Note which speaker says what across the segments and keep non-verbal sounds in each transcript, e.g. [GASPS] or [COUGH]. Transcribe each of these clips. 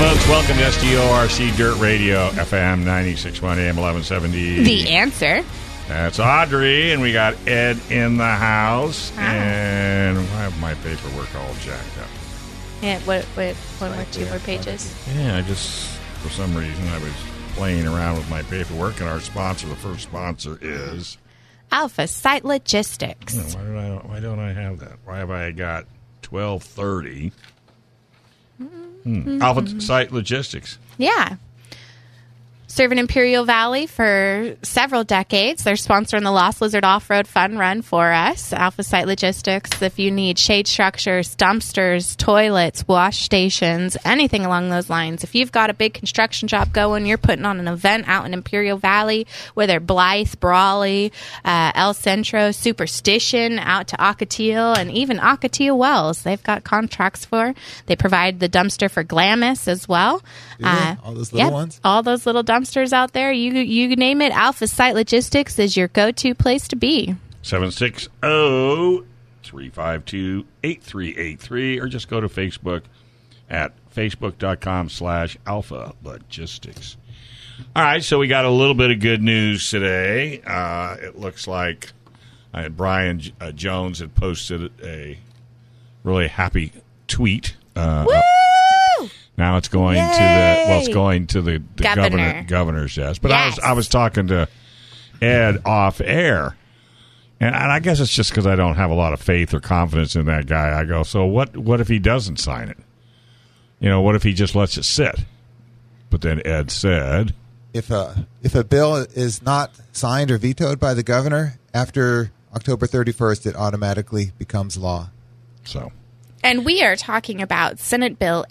Speaker 1: Folks. Welcome to SDORC Dirt Radio, FM 961 AM 1170.
Speaker 2: The answer.
Speaker 1: That's Audrey, and we got Ed in the house.
Speaker 2: Hi.
Speaker 1: And I have my paperwork all jacked up.
Speaker 2: Yeah, what, what, one more, two more pages?
Speaker 1: Yeah, I just, for some reason, I was playing around with my paperwork, and our sponsor, the first sponsor, is.
Speaker 2: Alpha Site Logistics.
Speaker 1: No, why, did I, why don't I have that? Why have I got 1230? Hmm. Alpha Site Logistics.
Speaker 2: Yeah. Serving Imperial Valley for several decades. They're sponsoring the Lost Lizard Off Road Fun Run for us. Alpha Site Logistics. If you need shade structures, dumpsters, toilets, wash stations, anything along those lines. If you've got a big construction job going, you're putting on an event out in Imperial Valley, whether Blythe, Brawley, uh, El Centro, Superstition, out to Ocotillo, and even Ocotillo Wells. They've got contracts for. They provide the dumpster for Glamis as well. Uh,
Speaker 3: All those little
Speaker 2: yep,
Speaker 3: ones?
Speaker 2: all those little dumpsters out there. You you name it. Alpha Site Logistics is your go to place to be.
Speaker 1: 760 352 8383 or just go to Facebook at facebook.com slash alpha logistics. All right, so we got a little bit of good news today. Uh, it looks like uh, Brian uh, Jones had posted a really happy tweet. Uh, now it's going to the well, it's going to the, the
Speaker 2: Governor.
Speaker 1: governor governor's desk. But I was I was talking to Ed off air, and, and I guess it's just because I don't have a lot of faith or confidence in that guy. I go, so what? What if he doesn't sign it? You know, what if he just lets it sit? But then Ed said,
Speaker 3: If a if a bill is not signed or vetoed by the governor after October 31st, it automatically becomes law.
Speaker 1: so
Speaker 2: And we are talking about Senate Bill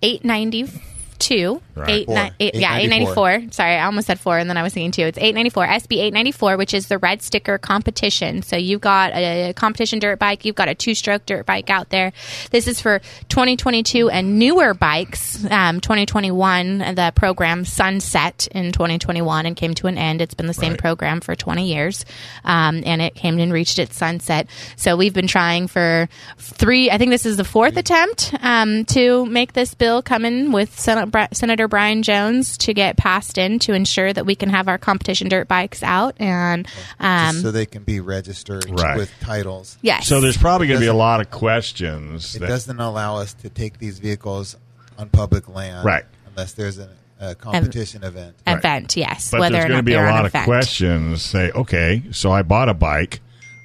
Speaker 2: 892.
Speaker 1: Right.
Speaker 2: Eight, ni- eight- yeah,
Speaker 3: 894.
Speaker 2: 894. Sorry, I almost said four, and then I was thinking two. It's 894, SB 894, which is the red sticker competition. So you've got a competition dirt bike, you've got a two stroke dirt bike out there. This is for 2022 and newer bikes. Um, 2021, the program sunset in 2021 and came to an end. It's been the same
Speaker 1: Right.
Speaker 2: program for 20 years, um, and it came and reached its sunset. So we've been trying for three. I think this is the fourth attempt um, to make this bill come in with Sen- Bri- Senator Brian Jones to get passed in to ensure that we can have our competition dirt bikes out. And um,
Speaker 3: so they can be registered
Speaker 1: Right.
Speaker 3: with titles.
Speaker 2: yes,
Speaker 1: so. There's probably going to be a lot of questions.
Speaker 3: It
Speaker 1: that-
Speaker 3: doesn't allow us to take these vehicles on public land,
Speaker 1: Right.
Speaker 3: Unless there's a, a competition event.
Speaker 2: event. Yes,
Speaker 1: But
Speaker 2: whether
Speaker 1: there's
Speaker 2: or
Speaker 1: going
Speaker 2: not
Speaker 1: to be a lot of
Speaker 2: event.
Speaker 1: questions. Say, okay, so I bought a bike.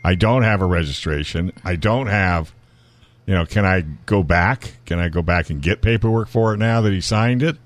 Speaker 1: I don't have a registration. I don't have, you know, can I go back? Can I go back and get paperwork for it now that he signed it?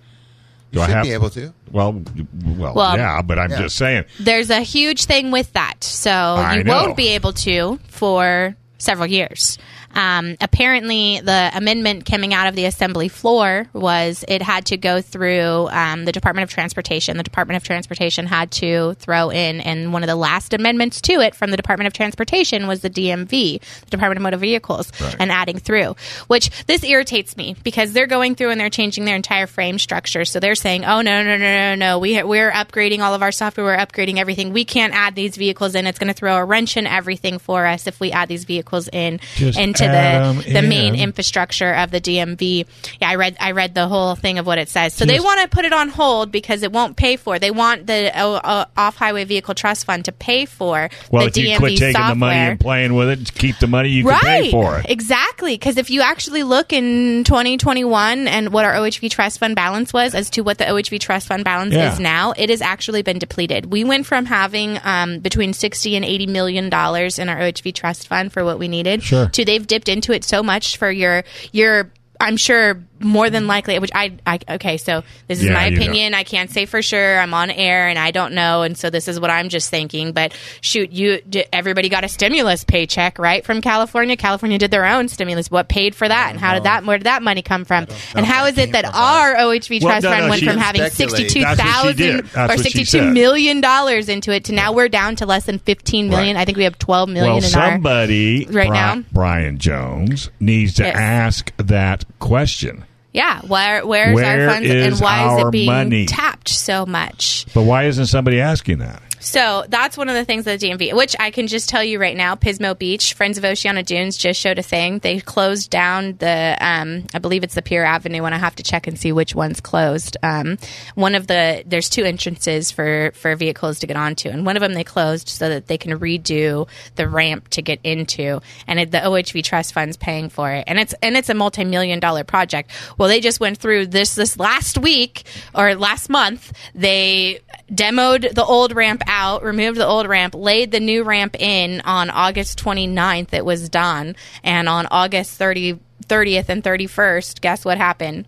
Speaker 3: You
Speaker 1: I
Speaker 3: should
Speaker 1: have
Speaker 3: be able to.
Speaker 1: Well, well,
Speaker 2: Well,
Speaker 1: yeah, but I'm
Speaker 3: yeah.
Speaker 1: just saying.
Speaker 2: There's a huge thing with that. So you
Speaker 1: know.
Speaker 2: won't be able to for several years. Um, apparently, the amendment coming out of the assembly floor was it had to go through um, the Department of Transportation. The Department of Transportation had to throw in, and one of the last amendments to it from the Department of Transportation was the DMV, the Department of Motor Vehicles, and adding through. Which this irritates me because they're going through and they're changing their entire frame structure. So they're saying, "Oh no, no, no, no, no! We we're upgrading all of our software. We're upgrading everything. We can't add these vehicles in. It's going to throw a wrench in everything for us if we add these vehicles in
Speaker 1: Just
Speaker 2: into The the main infrastructure of the DMV. Yeah, I read I read the whole thing of what it says. So they want to put it on hold because it won't pay for. They want the uh, uh, off highway vehicle trust fund to pay for
Speaker 1: Well,
Speaker 2: the
Speaker 1: if you
Speaker 2: DMV
Speaker 1: quit taking
Speaker 2: software.
Speaker 1: the money and playing with it, keep the money, you
Speaker 2: right,
Speaker 1: can pay for it.
Speaker 2: exactly. Because if you actually look in 2021 and what our OHV trust fund balance was as to what the OHV trust fund balance
Speaker 1: Yeah.
Speaker 2: is now, it has actually been depleted. We went from having um, between 60 and 80 million dollars in our OHV trust fund for what we needed
Speaker 1: Sure.
Speaker 2: to they've dipped into it so much for your your. I'm sure more than likely, which I, I okay, so this is
Speaker 1: Yeah,
Speaker 2: my
Speaker 1: you know.
Speaker 2: opinion. I can't say for sure. I'm on air and I don't know, and so this is what I'm just thinking. But shoot, you everybody got a stimulus paycheck, right, from California. California did their own stimulus. What paid for that, and how did that? Where did that money come from? And how is if
Speaker 3: that
Speaker 2: it that our OHV
Speaker 1: Well,
Speaker 2: trust
Speaker 1: no,
Speaker 2: fund
Speaker 1: no,
Speaker 2: went from having
Speaker 3: speculate.
Speaker 2: sixty-two
Speaker 1: That's what she
Speaker 2: thousand
Speaker 1: did. That's
Speaker 2: or
Speaker 1: what she
Speaker 2: sixty-two
Speaker 1: said.
Speaker 2: million dollars into it to now we're down to less than fifteen million.
Speaker 1: Right.
Speaker 2: I think we have twelve million
Speaker 1: Well,
Speaker 2: in our
Speaker 1: somebody
Speaker 2: right
Speaker 1: Bri-
Speaker 2: now.
Speaker 1: Brian Jones needs to
Speaker 2: Yes.
Speaker 1: ask that question.
Speaker 2: Yeah, where where's
Speaker 1: Where
Speaker 2: our funds and why is
Speaker 1: our
Speaker 2: it being
Speaker 1: money?
Speaker 2: tapped so much?
Speaker 1: But why isn't somebody asking that?
Speaker 2: So that's one of the things that the DMV, which I can just tell you right now, Pismo Beach, Friends of Oceano Dunes just showed a thing. They closed down the, um, I believe it's the Pier Avenue, and I have to check and see which one's closed. Um, one of the, there's two entrances for for vehicles to get onto, and one of them they closed so that they can redo the ramp to get into, and it, the OHV Trust Fund's paying for it, and it's and it's a multi million dollar project. Well, they just went through this this last week or last month. They demoed the old ramp out, removed the old ramp, laid the new ramp in on August 29th. It was done. And on August 30, 30th and 31st, guess what happened?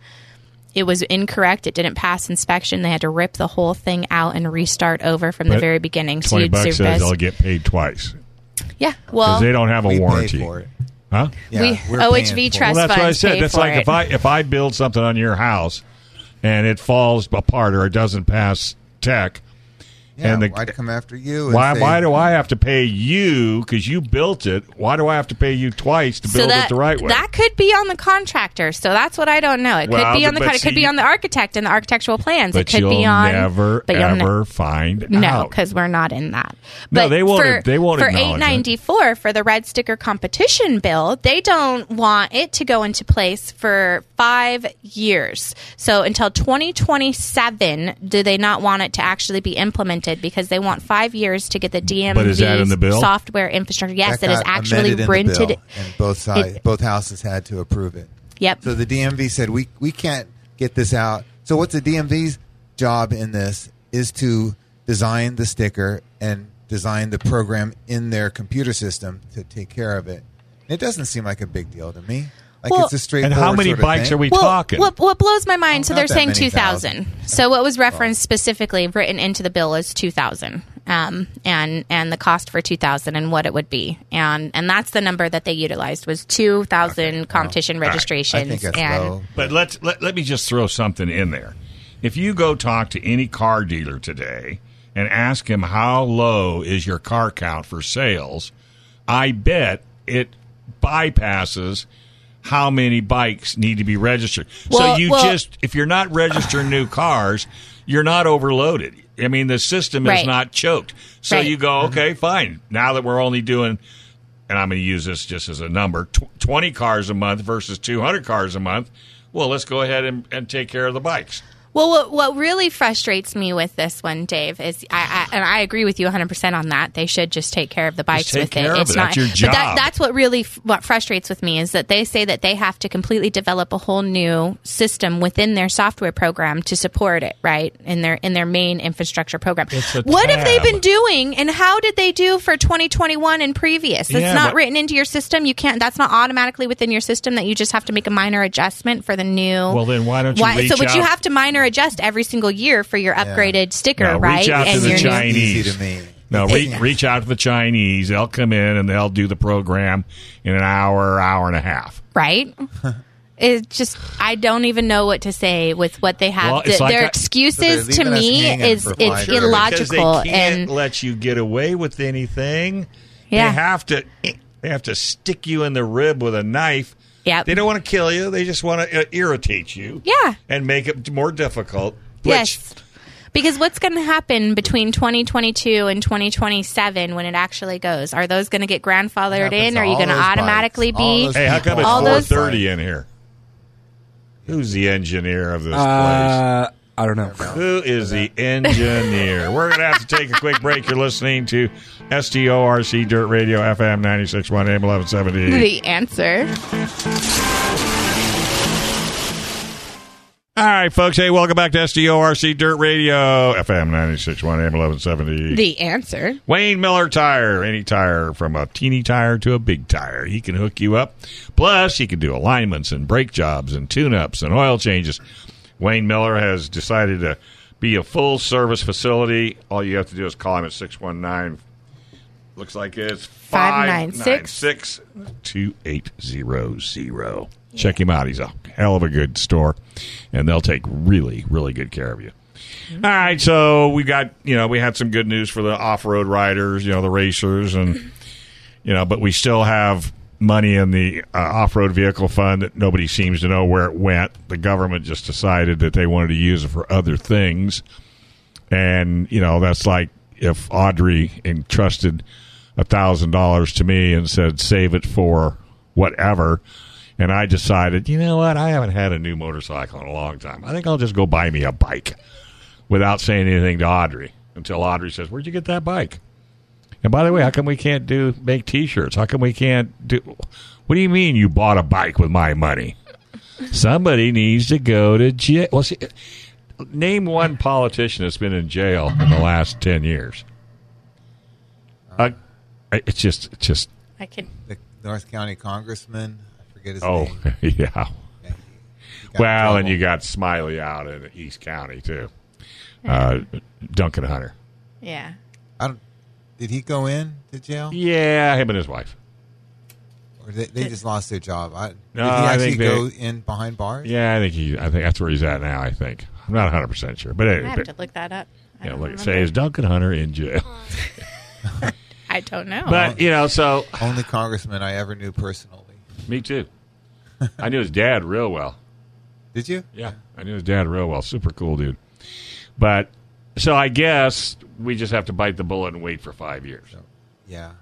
Speaker 2: It was incorrect. It didn't pass inspection. They had to rip the whole thing out and restart over from the very beginning.
Speaker 1: Twenty
Speaker 2: Sued
Speaker 1: bucks says
Speaker 2: Service.
Speaker 1: they'll get paid twice
Speaker 2: Yeah. Well,
Speaker 1: they don't have a
Speaker 3: we
Speaker 1: warranty.
Speaker 3: pay for it.
Speaker 1: Huh?
Speaker 3: Yeah,
Speaker 2: We-
Speaker 3: we're
Speaker 2: OHV
Speaker 3: for
Speaker 2: trust-
Speaker 1: Well, that's what I said.
Speaker 2: pay
Speaker 1: That's like
Speaker 2: it.
Speaker 1: if I if I build something on your house and it falls apart or it doesn't pass tech,
Speaker 3: Yeah,
Speaker 1: and the-
Speaker 3: I'd come after you. And
Speaker 1: why
Speaker 3: say,
Speaker 1: why do I have to pay you because you built it? Why do I have to pay you twice to
Speaker 2: so
Speaker 1: build
Speaker 2: that,
Speaker 1: it the right way?
Speaker 2: that could be on the contractor. So that's what I don't know. It
Speaker 1: Well,
Speaker 2: could be on the
Speaker 1: but
Speaker 2: con- it could be on the architect and the architectural plans.
Speaker 1: but
Speaker 2: it could
Speaker 1: you'll
Speaker 2: be on
Speaker 1: never
Speaker 2: but you'll ne-
Speaker 1: ever find
Speaker 2: No,
Speaker 1: out.
Speaker 2: because we're not in that.
Speaker 1: No, they won't-
Speaker 2: For,
Speaker 1: they won't
Speaker 2: For eight ninety four for the red sticker competition bill, they don't want it to go into place for five years. So until twenty twenty seven, do they not want it to actually be implemented because they want five years to get the DMV
Speaker 1: But is that in the bill?
Speaker 2: software infrastructure? Yes,
Speaker 3: that
Speaker 2: it is actually
Speaker 3: amended
Speaker 2: printed.
Speaker 3: and both sides,
Speaker 2: it-
Speaker 3: both houses had to approve it.
Speaker 2: Yep.
Speaker 3: So the DMV said we we can't get this out. So what's the DMV's job in this is to design the sticker and design the program in their computer system to take care of it. It doesn't seem like a big deal to me. Like
Speaker 2: Well-
Speaker 3: it's a
Speaker 1: and how many
Speaker 3: sort of
Speaker 1: bikes
Speaker 3: thing.
Speaker 1: are we
Speaker 2: well,
Speaker 1: talking?
Speaker 2: What, what blows my mind?
Speaker 3: Oh,
Speaker 2: so they're saying 2,000. So what was referenced specifically, written into the bill, is 2,000, um, and and the cost for 2,000 and what it would be, and and that's the number that they utilized was 2,000 competition
Speaker 1: All right.
Speaker 2: registrations.
Speaker 3: I think
Speaker 2: and
Speaker 3: low.
Speaker 1: But let's let, let me just throw something in there. If you go talk to any car dealer today and ask him how low is your car count for sales, I bet it bypasses how many bikes need to be registered. so you
Speaker 2: well-
Speaker 1: just if you're not registering new cars, you're not overloaded. I mean the system is not choked. So
Speaker 2: Right.
Speaker 1: you go, mm-hmm. okay, fine. Now that we're only doing and I'm going to use this just as a number tw- 20 cars a month versus 200 cars a month. Well, let's go ahead and, and take care of the bikes.
Speaker 2: Well, what, what really frustrates me with this one, Dave, is I, I and I agree with you 100 percent on that. They should just take care of the bikes with it. It's
Speaker 1: it.
Speaker 2: not
Speaker 1: That's your
Speaker 2: But that, that's what really f- what frustrates with me is that they say that they have to completely develop a whole new system within their software program to support it, right? In their in their main infrastructure program. What have they been doing, and how did they do for 2021 and previous? It's
Speaker 1: Yeah,
Speaker 2: not
Speaker 1: but-
Speaker 2: written into your system. You can't. That's not automatically within your system. That you just have to make a minor adjustment for the new.
Speaker 1: Well, then why don't you
Speaker 2: Why, so, but you have to minor adjust every single year for your upgraded sticker,
Speaker 1: No, reach
Speaker 2: right?
Speaker 1: out to the Chinese.
Speaker 3: To.
Speaker 1: No, [LAUGHS] re- reach out to the Chinese. They'll come in and they'll do the program in an hour, hour and a half.
Speaker 2: right? [LAUGHS] It's just I don't even know what to say with what they have.
Speaker 1: Well, it's
Speaker 2: The-
Speaker 1: like
Speaker 2: their
Speaker 1: I-
Speaker 2: excuses
Speaker 3: So
Speaker 2: to
Speaker 3: they're leaving us
Speaker 2: me is it's
Speaker 3: five years.
Speaker 2: illogical
Speaker 1: they can't
Speaker 2: and
Speaker 1: let you get away with anything.
Speaker 2: Yeah.
Speaker 1: They have to. They have to stick you in the rib with a knife.
Speaker 2: Yep.
Speaker 1: They don't want to kill you. They just want to uh, irritate you.
Speaker 2: Yeah.
Speaker 1: And make it more difficult. Which,
Speaker 2: yes. Because what's going to happen between 2022 and 2027 when it actually goes? Are those going to get grandfathered in?
Speaker 3: to
Speaker 2: Are you going to automatically
Speaker 3: bikes?
Speaker 2: Be?
Speaker 3: those
Speaker 1: Hey, how come it's
Speaker 2: All those-
Speaker 1: thirty in here? Who's the engineer of this place?
Speaker 4: Uh, I don't know.
Speaker 1: Who is the engineer? We're going to have to take a quick break. You're listening to SDORC Dirt Radio FM 96.1 AM 1170.
Speaker 2: The answer.
Speaker 1: All right, folks. Hey, welcome back to SDORC Dirt Radio FM 96.1 AM 1170.
Speaker 2: The answer.
Speaker 1: Wayne Miller Tire. Any tire from a teeny tire to a big tire. He can hook you up. Plus, he can do alignments and brake jobs and tune ups and oil changes. Wayne Miller has decided to be a full service facility. All you have to do is call him at 619. Looks like it's
Speaker 2: 596.
Speaker 1: 2800. Check him out. He's a hell of a good store, and they'll take really, really good care of you. Mm-hmm. All right, so we got you know we had some good news for the off road riders, you know the racers, and mm-hmm. you know, but we still have money in the uh, off road vehicle fund that nobody seems to know where it went. The government just decided that they wanted to use it for other things, and you know that's like if Audrey entrusted a thousand dollars to me and said save it for whatever. And I decided, you know what? I haven't had a new motorcycle in a long time. I think I'll just go buy me a bike without saying anything to Audrey until Audrey says, "Where'd you get that bike?" And by the way, how come we can't do make T-shirts? How come we can't do? What do you mean you bought a bike with my money? Somebody needs to go to jail. Well, see, name one politician that's been in jail in the last ten years. Uh, it's just, it's just.
Speaker 2: I can.
Speaker 3: The North County congressman, I forget his
Speaker 1: Oh,
Speaker 3: name. [LAUGHS]
Speaker 1: yeah.
Speaker 3: Yeah, he- he
Speaker 1: Well, and you got Smiley out in East County too. Uh, Duncan Hunter.
Speaker 2: Yeah.
Speaker 3: I don't, did he go in to jail,
Speaker 1: Yeah, him and his wife.
Speaker 3: or they, they just lost their job? I,
Speaker 1: No,
Speaker 3: did he
Speaker 1: I
Speaker 3: actually
Speaker 1: think they-
Speaker 3: go in behind bars?
Speaker 1: Yeah, I think he. I think that's where he's at now. I think I'm not 100 percent sure, but
Speaker 2: I
Speaker 1: anyway,
Speaker 2: have to look that up. I
Speaker 1: yeah, look,
Speaker 2: remember.
Speaker 1: say is Duncan Hunter in jail? [LAUGHS]
Speaker 2: I don't know.
Speaker 1: But you know, so [LAUGHS]
Speaker 3: Only congressman I ever knew personally.
Speaker 1: me too. I knew his dad real well.
Speaker 3: Did you?
Speaker 1: Yeah, I knew his dad real well. Super cool dude. But so I guess we just have to bite the bullet and wait for five years.
Speaker 3: Yeah.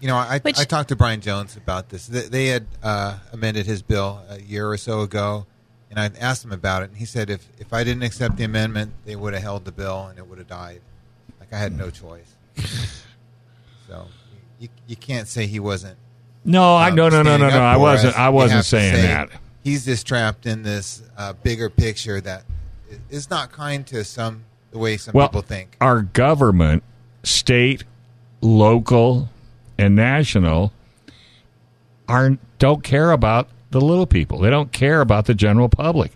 Speaker 3: You know, I,
Speaker 2: Which-
Speaker 3: I talked to Brian Jones about this. They, they had uh, amended his bill a year or so ago, and I asked him about it, and he said if, if I didn't accept the amendment, they would have held the bill and it would have died. Like I had no choice. [LAUGHS] so you, you can't say he wasn't.
Speaker 1: No, I
Speaker 3: um,
Speaker 1: no no no no no. I wasn't.
Speaker 3: us.
Speaker 1: I wasn't saying
Speaker 3: say
Speaker 1: that.
Speaker 3: He's just trapped in this uh, bigger picture that is not kind to some the way some
Speaker 1: well,
Speaker 3: people think.
Speaker 1: Our government, state, local, and national, aren't don't care about the little people. They don't care about the general public.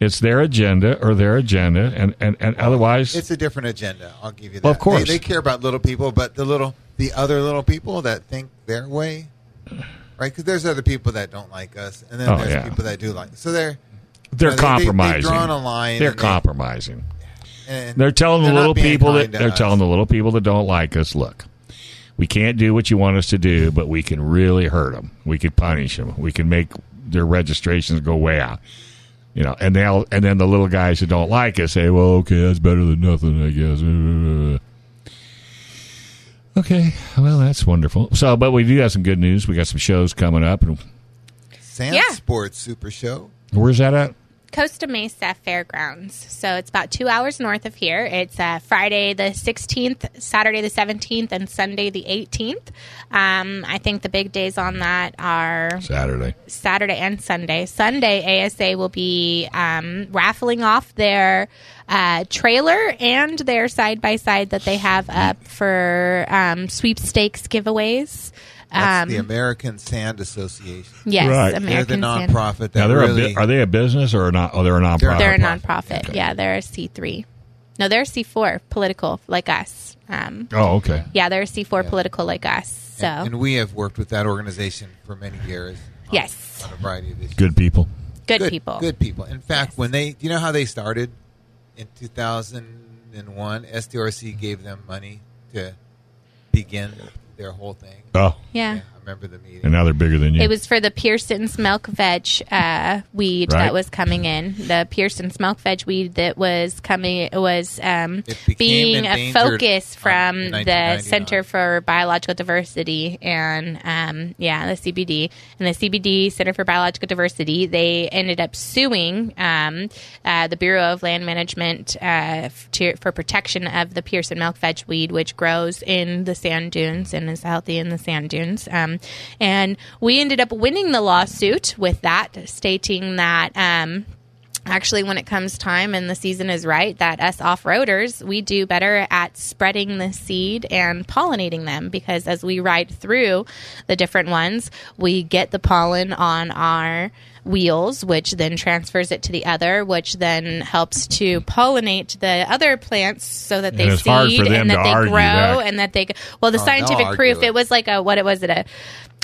Speaker 1: It's their agenda or their agenda, and and, and otherwise,
Speaker 3: It's a different agenda. I'll give you that.
Speaker 1: Well, of course.
Speaker 3: they, they care about little people, but the little, the other little people that think their way, right? Because there's other people that don't like us, and then
Speaker 1: Oh,
Speaker 3: there's
Speaker 1: yeah.
Speaker 3: people that do like. So they're
Speaker 1: they're
Speaker 3: you know, they- they-
Speaker 1: compromising.
Speaker 3: They've drawn a line.
Speaker 1: They're
Speaker 3: and they-
Speaker 1: compromising.
Speaker 3: and
Speaker 1: They're telling the
Speaker 3: they're not
Speaker 1: little people that they're
Speaker 3: us.
Speaker 1: telling the little people that don't like us, look, we can't do what you want us to do, but we can really hurt them. We could punish them. We can make their registrations go way out. You know, and they'll and then the little guys who don't like us say, "Well, okay, that's better than nothing, I guess." [LAUGHS] Okay, well, that's wonderful. So, but we do have some good news. We got some shows coming up, and
Speaker 3: Sand
Speaker 2: Yeah.
Speaker 3: Sports Super Show.
Speaker 1: where's that at?
Speaker 2: Costa Mesa Fairgrounds. So it's about two hours north of here. It's uh, Friday the 16th, Saturday the 17th, and Sunday the 18th. Um, I think the big days on that are
Speaker 1: Saturday.
Speaker 2: Saturday and Sunday. Sunday, ASA will be um, raffling off their uh, trailer and their side by side that they have up for um, sweepstakes giveaways.
Speaker 3: That's
Speaker 2: Um,
Speaker 3: the American Sand Association.
Speaker 2: yes,
Speaker 1: Right.
Speaker 2: American
Speaker 3: they're the
Speaker 2: Sand-
Speaker 3: nonprofit that
Speaker 1: Now, they're
Speaker 3: really.
Speaker 1: a bu- are they a business or not? Oh, they're a nonprofit.
Speaker 2: They're a
Speaker 3: Nonprofit.
Speaker 2: nonprofit.
Speaker 1: Okay.
Speaker 2: Yeah, they're a C three. No, they're a C four political like us. Um,
Speaker 1: Oh, okay.
Speaker 2: yeah, they're a C four political like us. So
Speaker 3: and, and we have worked with that organization for many years. on-
Speaker 2: Yes.
Speaker 3: on a variety of issues.
Speaker 1: Good people.
Speaker 2: good, people.
Speaker 3: Good people. In fact,
Speaker 2: Yes.
Speaker 3: when they, you know how they started in 2001, SDRC gave them money to begin their whole thing.
Speaker 1: Oh,
Speaker 2: Yeah.
Speaker 3: I remember the meeting.
Speaker 1: And now they're bigger than you.
Speaker 2: It was for the Peirson's milkvetch uh, weed
Speaker 1: Right.
Speaker 2: that was coming in. The Peirson's milkvetch weed that was coming was um,
Speaker 3: It became
Speaker 2: being a
Speaker 3: endangered
Speaker 2: focus
Speaker 3: on-
Speaker 2: from the
Speaker 3: 1999.
Speaker 2: Center for Biological Diversity and um, yeah, the CBD and the CBD Center for Biological Diversity. They ended up suing um, uh, the Bureau of Land Management uh, f- to, for protection of the Peirson milkvetch weed, which grows in the sand dunes and is healthy in the sand dunes. Um, and we ended up winning the lawsuit with that, stating that. Um, actually when it comes time and the season is right that us off-roaders we do better at spreading the seed and pollinating them because as we ride through the different ones we get the pollen on our wheels which then transfers it to the other which then helps to pollinate the other plants so that they
Speaker 1: And it's hard for
Speaker 2: seed and that they grow
Speaker 1: that.
Speaker 2: and that they well the
Speaker 3: Oh,
Speaker 2: scientific
Speaker 3: argue
Speaker 2: proof
Speaker 3: it.
Speaker 2: it was like a what it was it a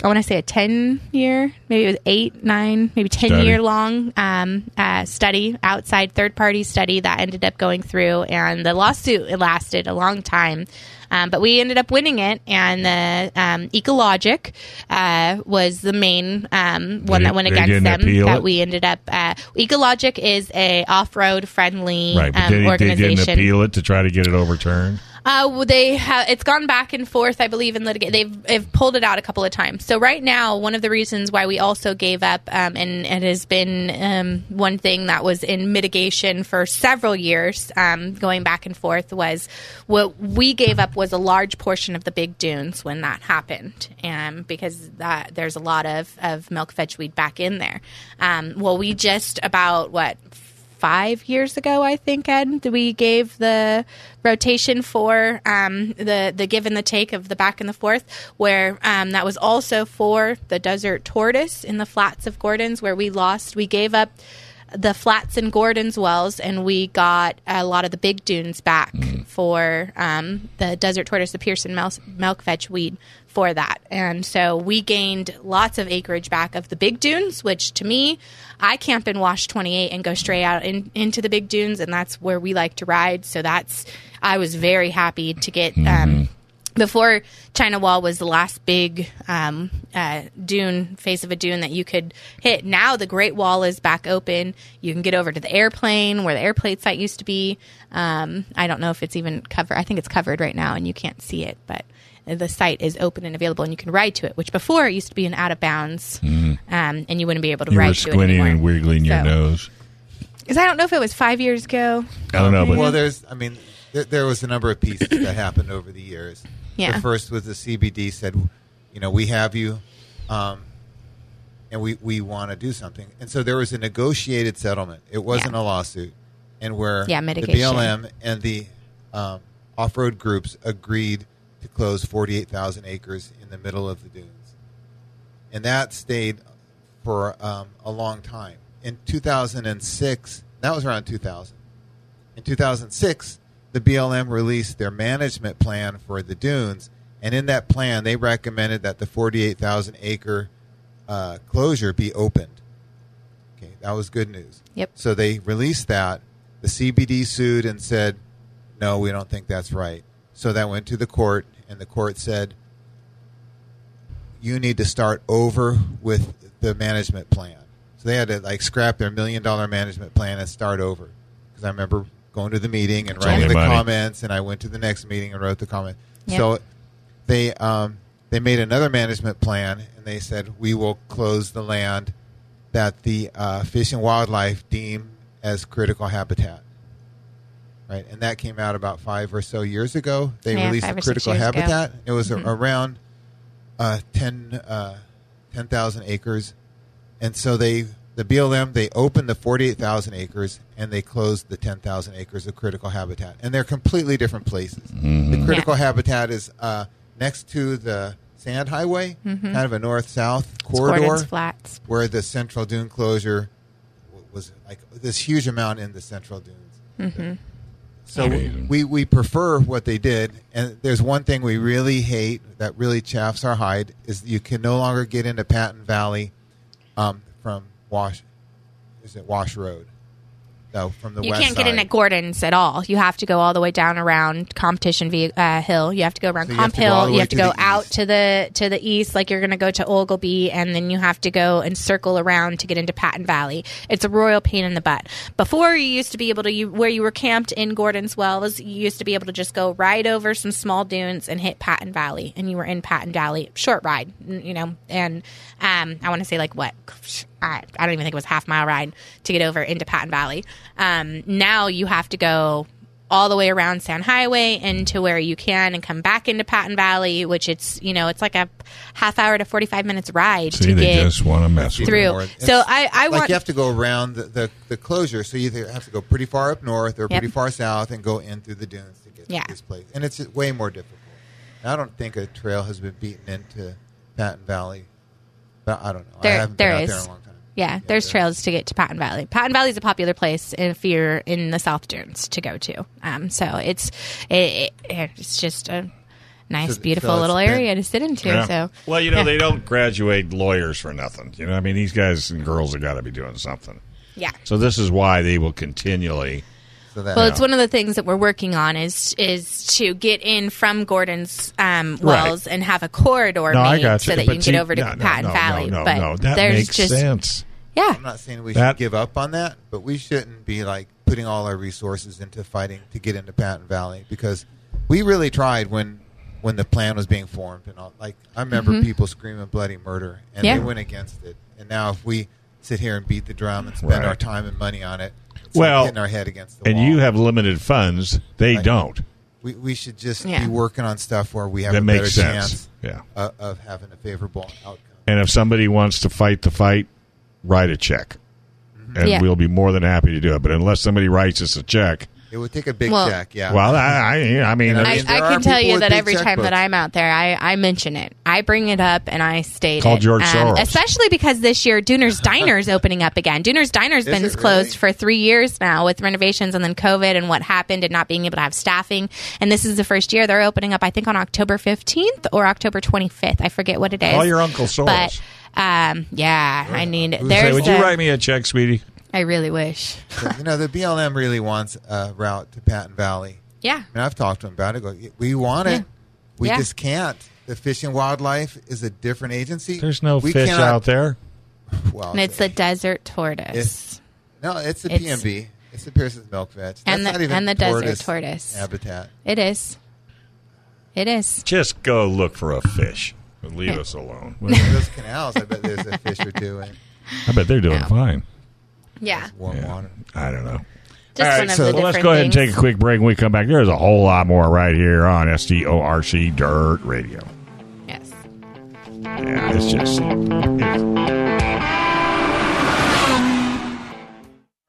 Speaker 2: I want to say a 10 year, maybe it was eight, nine, maybe 10
Speaker 1: Study.
Speaker 2: year long um, uh, study, outside third party study that ended up going through. And the lawsuit it lasted a long time. Um, but we ended up winning it, and the um, Ecologic uh, was the main um, one
Speaker 1: They-
Speaker 2: that went against them. That
Speaker 1: it?
Speaker 2: we ended up. Uh, Ecologic is a off road friendly
Speaker 1: right, but
Speaker 2: um,
Speaker 1: they, they didn't appeal it to try to get it overturned.
Speaker 2: Uh, they have. It's gone back and forth, I believe, in litigation. They've, they've pulled it out a couple of times. So right now, one of the reasons why we also gave up, um, and it has been um, one thing that was in mitigation for several years, um, going back and forth, was what we gave up was a large portion of the big dunes when that happened, um, because that, there's a lot of of milkvetch weed back in there. Um, well, we just about what five years ago, I think, Ed, we gave the rotation for um, the the give and the take of the back and the forth, where um, that was also for the desert tortoise in the flats of Gordon's, where we lost. We gave up the flats in Gordon's wells, and we got a lot of the big dunes back for um, the desert tortoise, the Peirson milk, milkvetch weed for that. And so we gained lots of acreage back of the big dunes, which to me, I camp in Wash 28 and go straight out in, into the big dunes, and that's where we like to ride. So that's, I was very happy to get. Um, before China Wall was the last big um, uh, dune face of a dune that you could hit. Now the Great Wall is back open. You can get over to the airplane where the airplane site used to be. Um, I don't know if it's even covered. I think it's covered right now, and you can't see it, but the site is open and available, and you can ride to it. Which before it used to be an out of bounds, um, and you wouldn't be able to.
Speaker 1: You
Speaker 2: ride
Speaker 1: were
Speaker 2: to it
Speaker 1: squinting
Speaker 2: anymore.
Speaker 1: and wiggling your nose.
Speaker 2: Because I don't know if it was five years ago.
Speaker 1: I don't know, but
Speaker 3: well, there's, I mean, there, there was a number of pieces that happened over the years.
Speaker 2: Yeah.
Speaker 3: The first was the CBD said, you know, we have you, um, and we, we want to do something. And so there was a negotiated settlement. It wasn't
Speaker 2: Yeah.
Speaker 3: a lawsuit. And where
Speaker 2: Yeah,
Speaker 3: the. BLM and the um, off road groups agreed to close 48,000 acres in the middle of the dunes. And that stayed for um, a long time. In 2006, that was around 2000. In 2006, the BLM released their management plan for the dunes, and in that plan, they recommended that the 48,000 acre uh, closure be opened. Okay, that was good news.
Speaker 2: Yep.
Speaker 3: So they released that. The CBD sued and said, "No, we don't think that's right." So that went to the court, and the court said, "You need to start over with the management plan." So they had to like scrap their million dollar management plan and start over. Because I remember going to the meeting and writing the
Speaker 1: money.
Speaker 3: comments, and I went to the next meeting and wrote the comment.
Speaker 2: Yep.
Speaker 3: So they um, they made another management plan, and they said we will close the land that the uh, fish and wildlife deem as critical habitat. Right, and that came out about five or so years ago. They
Speaker 2: Yeah,
Speaker 3: released
Speaker 2: five
Speaker 3: the critical
Speaker 2: years ago.
Speaker 3: habitat. It was a-
Speaker 2: Mhm.
Speaker 3: around uh, 10 uh, 10,000 acres, and so they the BLM they opened the forty eight thousand acres and they closed the ten thousand acres of critical habitat, and they're completely different places. The critical habitat is uh, next to the sand highway, kind of a north south
Speaker 2: It's
Speaker 3: corridor,
Speaker 2: Flats.
Speaker 3: where the central dune closure was like this huge amount in the central dunes.
Speaker 2: Mm-hmm.
Speaker 3: So
Speaker 1: Amazing.
Speaker 3: we, we prefer what they did, and there's one thing we really hate that really chaffs our hide is you can no longer get into Patton Valley um, from Wash. Is it Wash Road? Uh, from the
Speaker 2: You can't get in at Gordon's at all. You have to go all the way down around Competition uh, Hill. You have to go around
Speaker 3: So you have
Speaker 2: Comp
Speaker 3: to go
Speaker 2: Hill. You have to go out
Speaker 3: east.
Speaker 2: to the to the east, like you're going to go to Ogilby, and then you have to go and circle around to get into Patton Valley. It's a royal pain in the butt. Before you used to be able to, you, where you were camped in Gordon's Wells, you used to be able to just go right over some small dunes and hit Patton Valley, and you were in Patton Valley. Short ride, you know, and um, I want to say like what I, I don't even think it was a half mile ride to get over into Patton Valley. Um, now you have to go all the way around Sand Highway into where you can and come back into Patton Valley, which it's you know it's like a half hour to forty five minutes ride
Speaker 1: See,
Speaker 2: to
Speaker 1: they
Speaker 2: get
Speaker 1: just want to mess with
Speaker 2: through.
Speaker 1: you.
Speaker 3: More.
Speaker 2: So
Speaker 3: It's
Speaker 2: I, I
Speaker 3: like
Speaker 2: want
Speaker 3: you have to go around the, the, the closure, so you either have to go pretty far up north or
Speaker 2: Yep.
Speaker 3: pretty far south and go in through the dunes to get
Speaker 2: Yeah.
Speaker 3: to this place, and it's way more difficult. I don't think a trail has been beaten into Patton Valley, but I don't know. I haven't
Speaker 2: there
Speaker 3: been out
Speaker 2: is.
Speaker 3: there in a long time.
Speaker 2: Yeah, there's
Speaker 3: there
Speaker 2: trails to get to Patton Valley. Patton Valley is a popular place if you're in the South Dunes to go to. Um, so it's it, it, it's just a nice,
Speaker 3: So-
Speaker 2: beautiful
Speaker 3: so
Speaker 2: little
Speaker 3: been-
Speaker 2: area to sit into.
Speaker 1: Yeah.
Speaker 2: So
Speaker 1: well, you know,
Speaker 2: yeah.
Speaker 1: they don't graduate lawyers for nothing. You know, I mean, these guys and girls have got to be doing something.
Speaker 2: yeah.
Speaker 1: So this is why they will continually.
Speaker 3: So that
Speaker 2: Well, it's one of the things that we're working on is is to get in from Gordon's um, wells and have a corridor
Speaker 1: No,
Speaker 2: made so
Speaker 1: you.
Speaker 2: that you can
Speaker 1: see,
Speaker 2: get over to
Speaker 1: no, no,
Speaker 2: Patton
Speaker 1: no,
Speaker 2: Valley.
Speaker 1: No, no,
Speaker 2: but
Speaker 1: no, that
Speaker 2: there's
Speaker 1: makes
Speaker 2: just
Speaker 1: sense.
Speaker 2: Yeah,
Speaker 3: I'm not saying we
Speaker 1: That-
Speaker 3: should give up on that, but we shouldn't be like putting all our resources into fighting to get into Patton Valley because we really tried when when the plan was being formed and all. Like I remember people screaming bloody murder, and
Speaker 2: Mm-hmm. Yeah.
Speaker 3: they went against it. And now if we sit here and beat the drum and spend
Speaker 1: Right.
Speaker 3: our time and money on it, it's
Speaker 1: Well,
Speaker 3: like hitting our head against the wall.
Speaker 1: And
Speaker 3: wall.
Speaker 1: you have limited funds. They
Speaker 3: Right.
Speaker 1: don't.
Speaker 3: we, we should just
Speaker 2: Yeah.
Speaker 3: be working on stuff where we have
Speaker 1: That
Speaker 3: a
Speaker 1: makes
Speaker 3: better
Speaker 1: sense.
Speaker 3: chance
Speaker 1: Yeah.
Speaker 3: of, of having a favorable outcome.
Speaker 1: And if somebody wants to fight the fight, write a check, mm-hmm. and
Speaker 2: Yeah.
Speaker 1: we'll be more than happy to do it. But unless somebody writes us a check,
Speaker 3: It would take a big
Speaker 2: Well-
Speaker 3: check, yeah.
Speaker 1: well, I, I, I mean,
Speaker 3: And
Speaker 2: I,
Speaker 3: mean, there
Speaker 2: I
Speaker 3: are
Speaker 2: can tell
Speaker 3: people
Speaker 2: you
Speaker 3: with
Speaker 2: that
Speaker 3: big
Speaker 2: every time that
Speaker 3: checkbooks.
Speaker 2: I'm out there, I, I mention it. I bring it up and I state
Speaker 1: Call
Speaker 2: it.
Speaker 1: George Soros.
Speaker 2: Especially because this year Dooner's [LAUGHS] Diner is opening up again. Dooner's Diner's been
Speaker 3: it
Speaker 2: closed
Speaker 3: really?
Speaker 2: for three years now with renovations and then COVID and what happened and not being able to have staffing. And this is the first year they're opening up. I think on October 15th or October 25th. I forget what it is.
Speaker 1: Call your Uncle Soros.
Speaker 2: But um, yeah, I mean,
Speaker 1: say,
Speaker 2: there's.
Speaker 1: would you
Speaker 2: a-
Speaker 1: write me a check, sweetie?
Speaker 2: I really wish.
Speaker 3: You know, the BLM really wants a route to Patton Valley.
Speaker 2: Yeah.
Speaker 3: And I've talked to them about it. Go, we want it.
Speaker 2: Yeah.
Speaker 3: We
Speaker 2: Yeah.
Speaker 3: just can't. The Fish and Wildlife is a different agency.
Speaker 1: There's no
Speaker 3: we
Speaker 1: fish
Speaker 3: cannot-
Speaker 1: out there. [LAUGHS]
Speaker 3: Well,
Speaker 2: And it's the desert tortoise.
Speaker 3: It's- no, it's the
Speaker 2: it's-
Speaker 3: PMB. It's the Peirson's milkvetch. That's
Speaker 2: And the-
Speaker 3: not even
Speaker 2: and the desert
Speaker 3: tortoise
Speaker 2: tortoise.
Speaker 3: habitat.
Speaker 2: It is. It is.
Speaker 1: Just go look for a fish. And Leave us alone. Well,
Speaker 3: Those canals, I bet there's a fish or two in
Speaker 1: I bet they're doing
Speaker 2: No.
Speaker 1: fine.
Speaker 2: Yeah.
Speaker 3: warm
Speaker 1: Yeah.
Speaker 3: water.
Speaker 1: I don't know.
Speaker 2: Just
Speaker 1: All right,
Speaker 2: one of
Speaker 1: so
Speaker 2: the
Speaker 1: let's
Speaker 2: different
Speaker 1: go ahead and
Speaker 2: things.
Speaker 1: take a quick break. When we come back, there's a whole lot more right here on SDORC Dirt Radio.
Speaker 2: Yes.
Speaker 1: Yeah, it's just. it's-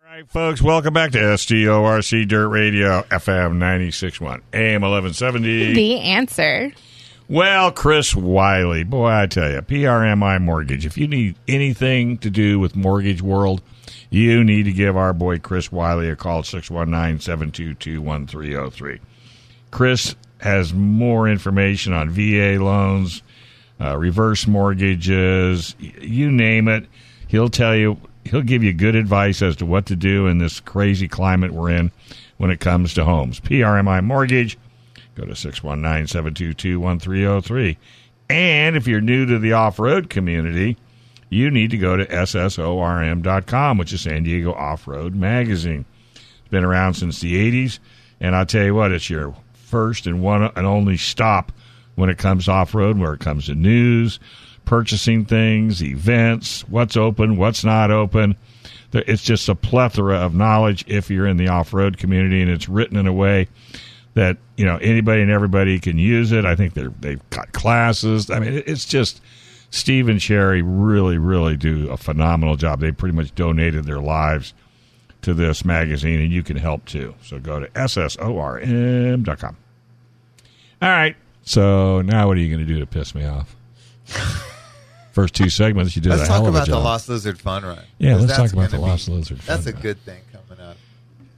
Speaker 1: All right, folks, welcome back to SDORC Dirt Radio, FM 96.1, AM 1170.
Speaker 2: The answer.
Speaker 1: Well, Chris Wiley, boy, I tell you, PRMI Mortgage. If you need anything to do with mortgage world, you need to give our boy Chris Wiley a call 619-722-1303. Chris has more information on VA loans, uh, reverse mortgages, you name it. He'll tell you, he'll give you good advice as to what to do in this crazy climate we're in when it comes to homes. PRMI Mortgage. Go to 619 722 1303. And if you're new to the off road community, you need to go to SDORM.com, which is San Diego Off Road Magazine. It's been around since the 80s. And I'll tell you what, it's your first and one and only stop when it comes off road, where it comes to news, purchasing things, events, what's open, what's not open. It's just a plethora of knowledge if you're in the off road community, and it's written in a way that you know anybody and everybody can use it. I think they're they've got classes. I mean, it's just Steve and Sherry really, really do a phenomenal job. They pretty much donated their lives to this magazine, and you can help too. So go to sdorm.com. All right. So now, what are you going to do to piss me off? [LAUGHS] First two segments, you did
Speaker 3: Let's
Speaker 1: a
Speaker 3: talk
Speaker 1: hell of a
Speaker 3: about the. Lost Lizard Fun Run.
Speaker 1: Yeah, let's talk about the
Speaker 3: gonna
Speaker 1: Lost
Speaker 3: be-
Speaker 1: Lizard Fun
Speaker 3: That's a
Speaker 1: Run.
Speaker 3: good thing coming up.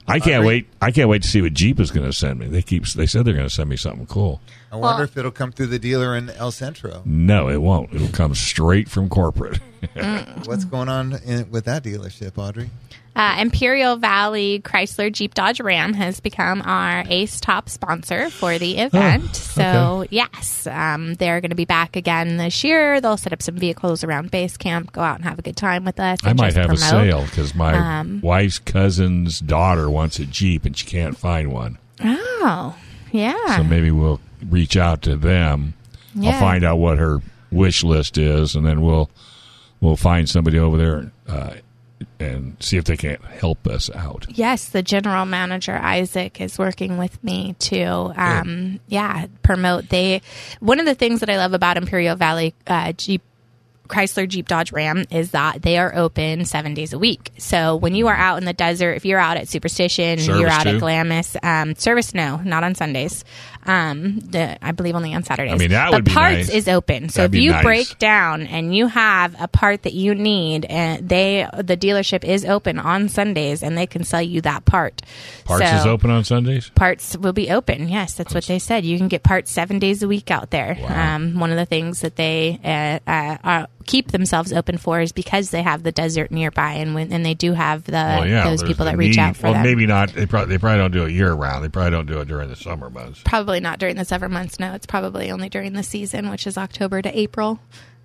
Speaker 1: I can't
Speaker 3: Audrey?
Speaker 1: wait. I can't wait to see what Jeep is going to send me. They keep. They said they're going to send me something cool.
Speaker 3: I wonder
Speaker 2: Well-
Speaker 3: if it'll come through the dealer in El Centro.
Speaker 1: No, it won't. It'll come straight from corporate. [LAUGHS] Mm.
Speaker 3: What's going on in, with that dealership, Audrey?
Speaker 2: Uh, Imperial Valley Chrysler Jeep Dodge Ram has become our ace top sponsor for the event. So, yes, um, they're going to be back again this year. They'll set up some vehicles around base camp, go out and have a good time with us.
Speaker 1: I might have a sale because my
Speaker 2: Um,
Speaker 1: wife's cousin's daughter wants a Jeep and she can't find one.
Speaker 2: Oh, yeah.
Speaker 1: So maybe we'll reach out to them.
Speaker 2: Yeah.
Speaker 1: I'll find out what her wish list is, and then we'll we'll find somebody over there uh, and see if they can't help us out.
Speaker 2: Yes, the general manager Isaac is working with me to, um, yeah, promote. They one of the things that I love about Imperial Valley uh, Jeep. Chrysler Jeep Dodge Ram is that they are open seven days a week. So when you are out in the desert, if you're out at Superstition,
Speaker 1: Service
Speaker 2: you're out
Speaker 1: too?
Speaker 2: at Glamis, um, service no, not on Sundays. Um, the, I believe only on Saturdays.
Speaker 1: I mean, that
Speaker 2: but
Speaker 1: would be
Speaker 2: parts
Speaker 1: nice.
Speaker 2: is open. So
Speaker 1: That'd
Speaker 2: if you
Speaker 1: nice.
Speaker 2: break down and you have a part that you need, and they the dealership is open on Sundays, and they can sell you that part.
Speaker 1: Parts
Speaker 2: So
Speaker 1: is open on Sundays.
Speaker 2: Parts will be open. Yes, that's what they said. You can get parts seven days a week out there. Um, one of the things that they uh, uh, uh, keep themselves open for is because they have the desert nearby, and when and they do have the
Speaker 1: well, yeah,
Speaker 2: those people that reach
Speaker 1: need.
Speaker 2: out for
Speaker 1: well,
Speaker 2: them.
Speaker 1: maybe not. They probably they probably don't do it year round. They probably don't do it during the summer months.
Speaker 2: Probably not during the summer months. No, it's probably only during the season, which is October to April.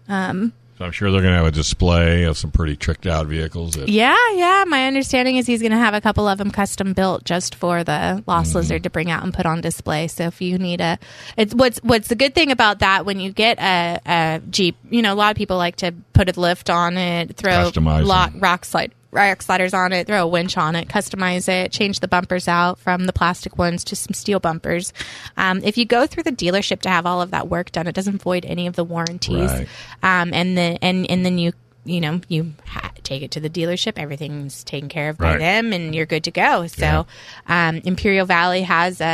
Speaker 2: Um,
Speaker 1: So I'm sure they're going to have a display of some pretty tricked out vehicles. That,
Speaker 2: Yeah, yeah. My understanding is he's going to have a couple of them custom built just for the Lost
Speaker 1: Mm-hmm.
Speaker 2: Lizard to bring out and put on display. So if you need a, it's what's what's the good thing about that when you get a, a Jeep, you know, a lot of people like to put a lift on it, throw lot rock slide. Rock sliders on it, throw a winch on it, customize it, change the bumpers out from the plastic ones to some steel bumpers. Um, if you go through the dealership to have all of that work done, it doesn't void any of the warranties
Speaker 1: Right.
Speaker 2: um, and then and and then you you know you ha- take it to the dealership everything's taken care of by
Speaker 1: Right.
Speaker 2: them and you're good to go so um, imperial valley has a,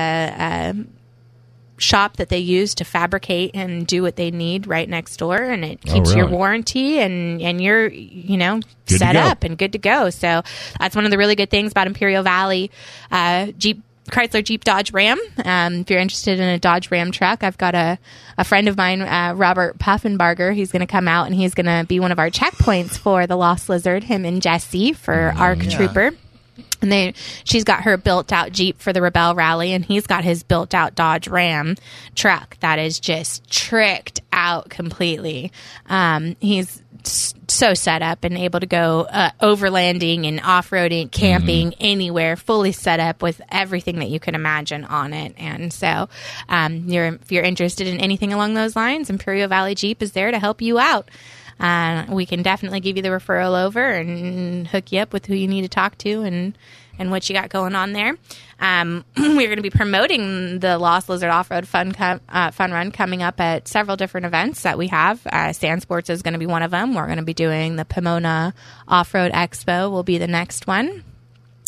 Speaker 2: a shop that they use to fabricate and do what they need right next door and it
Speaker 1: Oh,
Speaker 2: keeps your warranty and and you're you know
Speaker 1: Good
Speaker 2: set up and good to go so that's one of the really good things about imperial valley uh, jeep Chrysler Jeep Dodge Ram. Um, if you're interested in a Dodge Ram truck, I've got a, a friend of mine, uh, Robert Puffenbarger. He's going to come out and he's going to be one of our checkpoints for the Lost Lizard, him and Jesse for ARC Trooper. And they, she's got her built out Jeep for the Rebel Rally, and he's got his built out Dodge Ram truck that is just tricked out completely. Um, he's so set up and able to go uh, overlanding and off roading, camping anywhere, fully set up with everything that you can imagine on it. And so, um, you're, if you're interested in anything along those lines, Imperial Valley Jeep is there to help you out. Uh, we can definitely give you the referral over and hook you up with who you need to talk to and and what you got going on there. Um, [CLEARS THROAT] we're going to be promoting the Lost Lizard Off Road Fun co- uh, Fun Run coming up at several different events that we have. Uh, Sand Sports is going to be one of them. We're going to be doing the Pomona Off Road Expo. Will be the next one.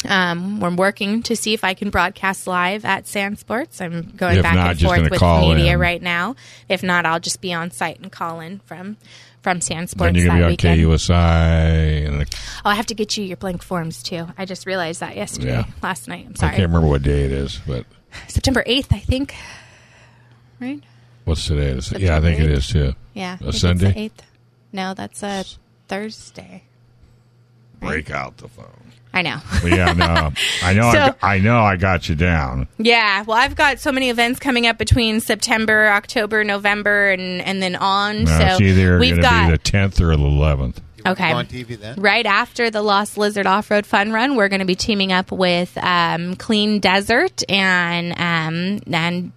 Speaker 2: Um, we're working to see if I can broadcast live at Sand Sports. I'm going
Speaker 1: If
Speaker 2: back
Speaker 1: not,
Speaker 2: and forth with media
Speaker 1: in.
Speaker 2: right now. If not, I'll just be on site and call in from from Sand Sports
Speaker 1: then you're to be on
Speaker 2: weekend.
Speaker 1: KUSI. And
Speaker 2: Oh, I have to get you your blank forms too. I just realized that yesterday,
Speaker 1: Yeah.
Speaker 2: last night. I'm sorry.
Speaker 1: I can't remember what day it is, but
Speaker 2: September 8th, I think. Right?
Speaker 1: what's today? Is yeah, I think it is too.
Speaker 2: Yeah.
Speaker 1: A
Speaker 2: it's
Speaker 1: Sunday?
Speaker 2: 8th. No, that's a Thursday.
Speaker 1: Break out the phone.
Speaker 2: I know.
Speaker 1: Yeah, no, I know. [LAUGHS]
Speaker 2: So-
Speaker 1: I, I know. I got you down.
Speaker 2: yeah. Well, I've got so many events coming up between September, October, November, and, and then on.
Speaker 1: No,
Speaker 2: so
Speaker 1: it's either
Speaker 2: we've
Speaker 1: going to
Speaker 2: got.
Speaker 1: be the tenth or the eleventh.
Speaker 2: Okay.
Speaker 3: on TV then.
Speaker 2: Right after the Lost Lizard Off Road Fun Run, we're going to be teaming up with um, Clean Desert and um, and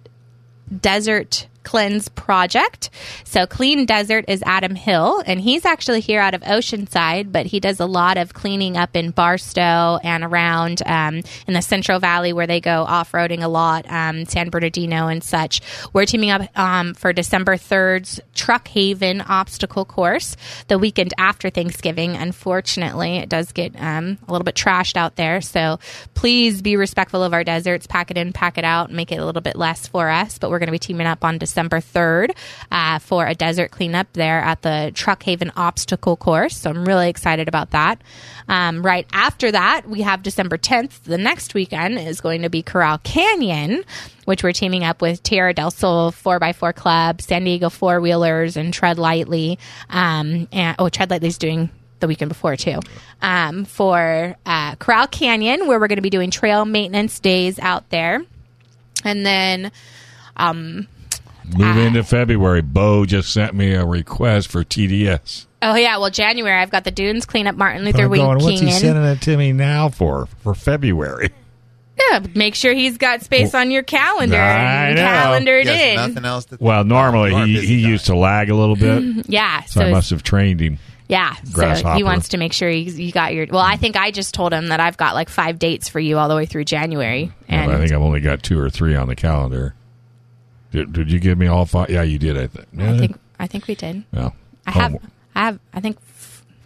Speaker 2: Desert Cleanse Project. So Clean Desert is Adam Hill, and he's actually here out of Oceanside, but he does a lot of cleaning up in Barstow and around um, in the Central Valley where they go off roading a lot, um, San Bernardino and such. We're teaming up um, for December 3rd's Truck Haven obstacle course the weekend after Thanksgiving. Unfortunately, it does get um, a little bit trashed out there. So please be respectful of our deserts. Pack it in, pack it out, make it a little bit less for us. But we're going to be teaming up on December 3rd uh, for a desert cleanup there at the Truck Haven obstacle course. So I'm really excited about that. Um, right after that, we have December 10th. The next weekend is going to be Corral Canyon, which we're teaming up with Tierra del Sol 4x4 Club, San Diego Four Wheelers, and Tread Lightly. Um, and, oh, Tread Lightly's doing the weekend before too, um, for uh, Corral Canyon, where we're going to be doing trail maintenance days out there, and then. Um,
Speaker 1: Move ah. into February. Bo just sent me a request for TDS.
Speaker 2: oh yeah, well January I've got the Dunes clean up Martin Luther
Speaker 1: I'm
Speaker 2: King.
Speaker 1: going, what's he sending it to me now for? For February.
Speaker 2: Yeah, make sure he's got space on your calendar.
Speaker 1: I
Speaker 2: and
Speaker 1: know.
Speaker 2: Calendar it
Speaker 3: Yes,
Speaker 2: in.
Speaker 3: nothing else to
Speaker 1: Well, normally
Speaker 3: You are a
Speaker 1: he, he
Speaker 3: guy.
Speaker 1: used to lag a little bit, [LAUGHS]
Speaker 2: Yeah,
Speaker 1: so I must have trained him.
Speaker 2: Yeah, so he wants to make sure you, you got your. Well, I think I just told him that I've got like five dates for you all the way through January, and
Speaker 1: but I think I've only got two or three on the calendar. Did, did you give me all five? Yeah, you did. I think.
Speaker 2: I think I think we did.
Speaker 1: Yeah.
Speaker 2: I have
Speaker 1: home-
Speaker 2: I have I think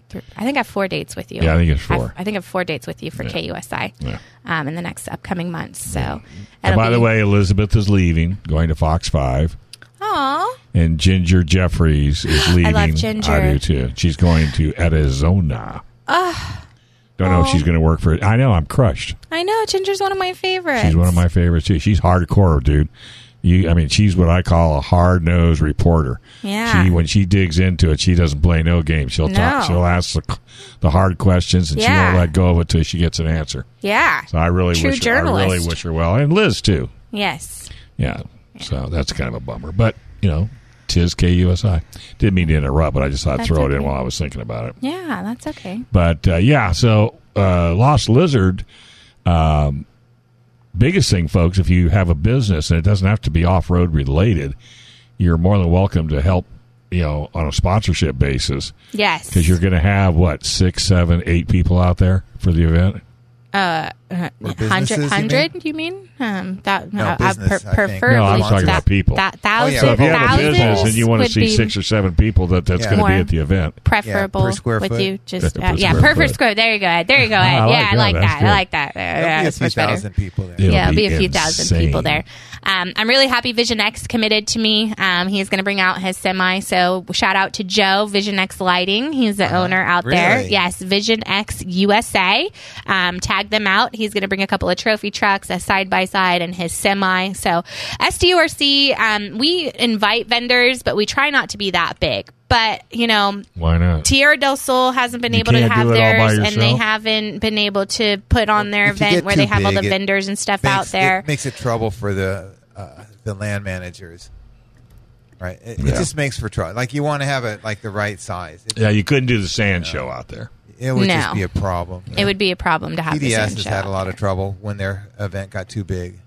Speaker 2: th- I think I have four dates with you.
Speaker 1: Yeah, I think it's
Speaker 2: I've-
Speaker 1: four.
Speaker 2: I think I have four dates with you for KUSI
Speaker 1: Yeah.
Speaker 2: um, in the next upcoming months. So,
Speaker 1: And by the way, Elizabeth is leaving, going to Fox Five,
Speaker 2: Aw,
Speaker 1: and Ginger Jeffries is leaving. [GASPS]
Speaker 2: I love Ginger.
Speaker 1: I do too. She's going to Arizona. Don't know if she's going to work for. it. I know. I'm crushed.
Speaker 2: I know Ginger's one of my favorites.
Speaker 1: She's one of my favorites too. She's hardcore, dude. You, I mean, she's what I call a hard nosed reporter.
Speaker 2: Yeah.
Speaker 1: She when she digs into it, she doesn't play no game. She'll talk. She'll ask the, the hard questions, and she won't let go of it till she gets an answer.
Speaker 2: Yeah.
Speaker 1: So I really
Speaker 2: True
Speaker 1: wish. Her, I really wish her well, and Liz too.
Speaker 2: Yes.
Speaker 1: Yeah. So that's kind of a bummer, but you know, tis KUSI. Didn't mean to interrupt, but I just thought I'd throw it in while I was thinking about it.
Speaker 2: Yeah, that's okay.
Speaker 1: But uh, yeah, so uh, Lost Lizard. Um, biggest thing, folks, if you have a business and it doesn't have to be off road related, you're more than welcome to help. You know, on a sponsorship basis,
Speaker 2: Yes.
Speaker 1: because you're going to have what six, seven, eight people out there for the event.
Speaker 2: Uh,
Speaker 3: businesses,
Speaker 2: hundred,
Speaker 3: you.
Speaker 2: You mean? Um, that
Speaker 3: No,
Speaker 2: uh,
Speaker 3: business,
Speaker 2: per-
Speaker 3: I think.
Speaker 2: preferably
Speaker 1: No, I'm talking
Speaker 2: that,
Speaker 1: about people.
Speaker 2: That
Speaker 3: Oh,
Speaker 2: thousand,
Speaker 3: yeah,
Speaker 1: So if you have a business and you want to see six or seven people, that that's
Speaker 3: Yeah.
Speaker 1: going to be at the event.
Speaker 2: preferable
Speaker 3: Yeah, per square
Speaker 2: with
Speaker 3: foot.
Speaker 2: you. Just [LAUGHS]
Speaker 1: Per
Speaker 2: uh, yeah,
Speaker 1: square
Speaker 2: per, per
Speaker 1: foot.
Speaker 2: square. There you go. There you go. [LAUGHS]
Speaker 1: I like
Speaker 2: yeah, I like that.
Speaker 1: good.
Speaker 2: I like that. Uh,
Speaker 3: There'll be a few
Speaker 2: much better.
Speaker 3: thousand people there.
Speaker 1: It'll
Speaker 2: yeah, it'll
Speaker 1: be
Speaker 2: be a few thousand people there. Um, I'm really happy Vision X committed to me. Um, he's going to bring out his semi. So shout out to Joe, Vision X Lighting. He's the owner out there. Yes, Vision X USA. Um, tag them out. He's going to bring a couple of trophy trucks, a side by side, and his semi. So SDORC, um, we invite vendors, but we try not to be that big. But you know,
Speaker 1: Why not?
Speaker 2: Tierra del Sol hasn't been
Speaker 1: You
Speaker 2: able to have
Speaker 1: do it all by
Speaker 2: theirs, and they haven't been able to put on their
Speaker 3: If
Speaker 2: event where they
Speaker 3: too
Speaker 2: have all the vendors and stuff
Speaker 3: makes-
Speaker 2: out there.
Speaker 3: It makes it trouble for the uh, the land managers. Right. It,
Speaker 1: Yeah.
Speaker 3: it just makes for trouble. Like you want to have it like the right size. It,
Speaker 1: Yeah, you couldn't do the sand show out there.
Speaker 3: It would
Speaker 2: No.
Speaker 3: just be a problem.
Speaker 2: It would be a problem to have the
Speaker 3: PDS has
Speaker 2: show
Speaker 3: had a lot
Speaker 2: there.
Speaker 3: of trouble when their event got too big.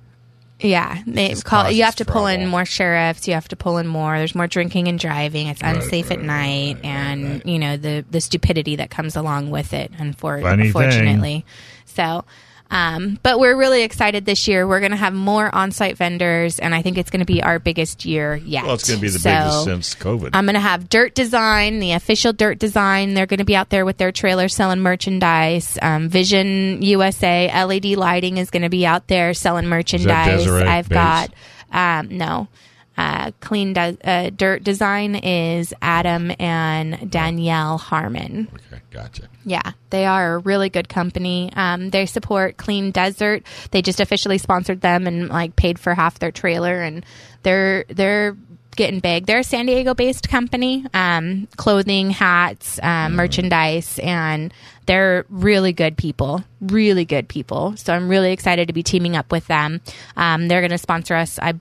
Speaker 2: Yeah, they call. You have to pull in more sheriffs. You have to pull in more. There's more drinking and driving. It's unsafe at night, and you know the the stupidity that comes along with it. Unfor-
Speaker 1: Funny thing.
Speaker 2: unfortunately, so. Um, but we're really excited this year. We're going to have more on-site vendors, and I think it's going to be our biggest year yet.
Speaker 1: Well, it's going to be the
Speaker 2: So,
Speaker 1: biggest since COVID.
Speaker 2: I'm going to have Dirt Design, the official Dirt Design. They're going to be out there with their trailer selling merchandise. Um, Vision USA LED lighting is going to be out there selling merchandise. I've
Speaker 1: Bates?
Speaker 2: got um, no. Uh, clean de- uh, dirt design is Adam and Danielle Harmon.
Speaker 1: okay, gotcha.
Speaker 2: Yeah, they are a really good company. Um, they support Clean Desert. They just officially sponsored them and like paid for half their trailer, and they're they're getting big. They're a San Diego based company, um, clothing, hats, um, merchandise, and they're really good people. Really good people. So I'm really excited to be teaming up with them. Um, they're going to sponsor us. I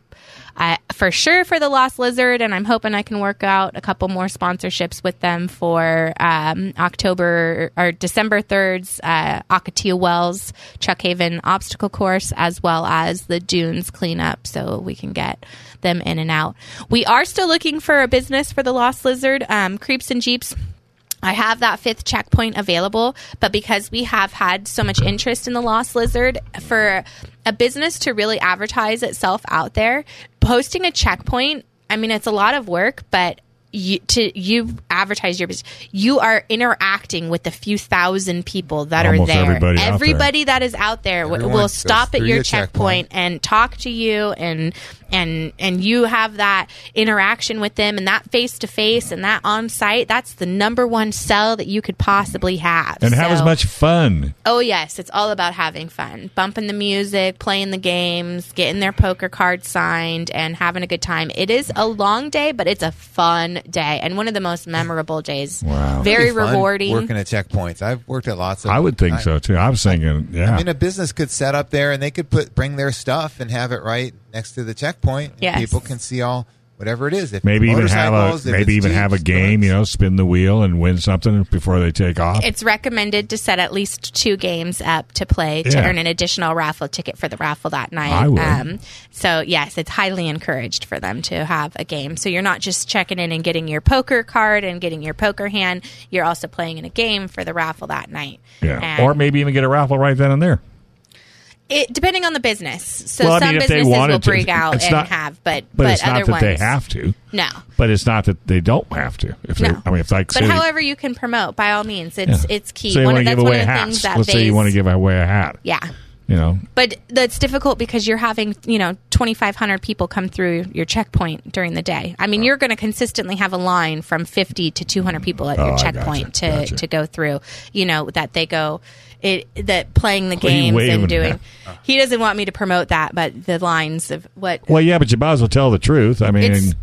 Speaker 2: I, for sure for the Lost Lizard, and I'm hoping I can work out a couple more sponsorships with them for um, October or December 3rd's uh, Ocotillo Wells Truck Haven obstacle course, as well as the Dunes cleanup, so we can get them in and out. We are still looking for a business for the Lost Lizard. Um, Creeps and Jeeps I have that fifth checkpoint available, but because we have had so much interest in the Lost Lizard, for a business to really advertise itself out there, posting a checkpoint, I mean, it's a lot of work, but you, to you advertise your business, you are interacting with the few thousand people that
Speaker 1: Almost
Speaker 2: are there.
Speaker 1: everybody out there.
Speaker 2: That is out there w-
Speaker 3: Everyone
Speaker 2: will stop at your
Speaker 3: your
Speaker 2: checkpoint
Speaker 3: checkpoint.
Speaker 2: and talk to you and and and you have that interaction with them and that face to face and that on site that's the number one sell that you could possibly have
Speaker 1: And have as much fun.
Speaker 2: oh yes it's all about having fun bumping the music playing the games getting their poker cards signed and having a good time it is a long day but it's a fun day and one of the most memorable days. [LAUGHS]
Speaker 1: Wow.
Speaker 2: Very
Speaker 3: It'd be fun
Speaker 2: rewarding.
Speaker 3: Working at checkpoints. I've worked at lots of.
Speaker 1: I would think
Speaker 3: I-
Speaker 1: so too. I uh, was thinking, yeah.
Speaker 3: I mean, a business could set up there and they could put bring their stuff and have it right next to the checkpoint. and
Speaker 2: Yes.
Speaker 3: People can see all whatever it is. If
Speaker 1: maybe even have a maybe
Speaker 3: it's
Speaker 1: even have a game. You know, spin the wheel and win something before they take off.
Speaker 2: It's recommended to set at least two games up to play to
Speaker 1: Yeah.
Speaker 2: earn an additional raffle ticket for the raffle that night.
Speaker 1: I would.
Speaker 2: Um, so yes, it's highly encouraged for them to have a game. So you're not just checking in and getting your poker card and getting your poker hand. You're also playing in a game for the raffle that night.
Speaker 1: yeah,
Speaker 2: And
Speaker 1: or maybe even get a raffle right then and there.
Speaker 2: It, depending on the business. So
Speaker 1: Well, I
Speaker 2: some
Speaker 1: mean,
Speaker 2: businesses will
Speaker 1: to,
Speaker 2: bring out and
Speaker 1: not-
Speaker 2: have, but
Speaker 1: But,
Speaker 2: but,
Speaker 1: it's
Speaker 2: other
Speaker 1: not that
Speaker 2: ones
Speaker 1: they have to.
Speaker 2: no.
Speaker 1: But it's not that they don't have to. If they,
Speaker 2: No.
Speaker 1: I mean, if like
Speaker 2: But
Speaker 1: say,
Speaker 2: however you can promote, by all means, it's
Speaker 1: yeah.
Speaker 2: it's key.
Speaker 1: Say you want to
Speaker 2: that's
Speaker 1: give
Speaker 2: one
Speaker 1: away
Speaker 2: of the
Speaker 1: hats.
Speaker 2: things that
Speaker 1: Let's say you want to give away a hat.
Speaker 2: yeah.
Speaker 1: You know,
Speaker 2: But that's difficult because you're having, you know, 2,500 people come through your checkpoint during the day. I mean, oh. you're going to consistently have a line from 50 to 200 people at
Speaker 1: Oh,
Speaker 2: your checkpoint
Speaker 1: gotcha,
Speaker 2: to,
Speaker 1: gotcha.
Speaker 2: to go through, you know, that they go, it, that playing the
Speaker 1: What are you
Speaker 2: games and doing.
Speaker 1: at?
Speaker 2: He doesn't want me to promote that, but the lines of what.
Speaker 1: well, yeah, but you might as well tell the truth. I mean,
Speaker 2: It's-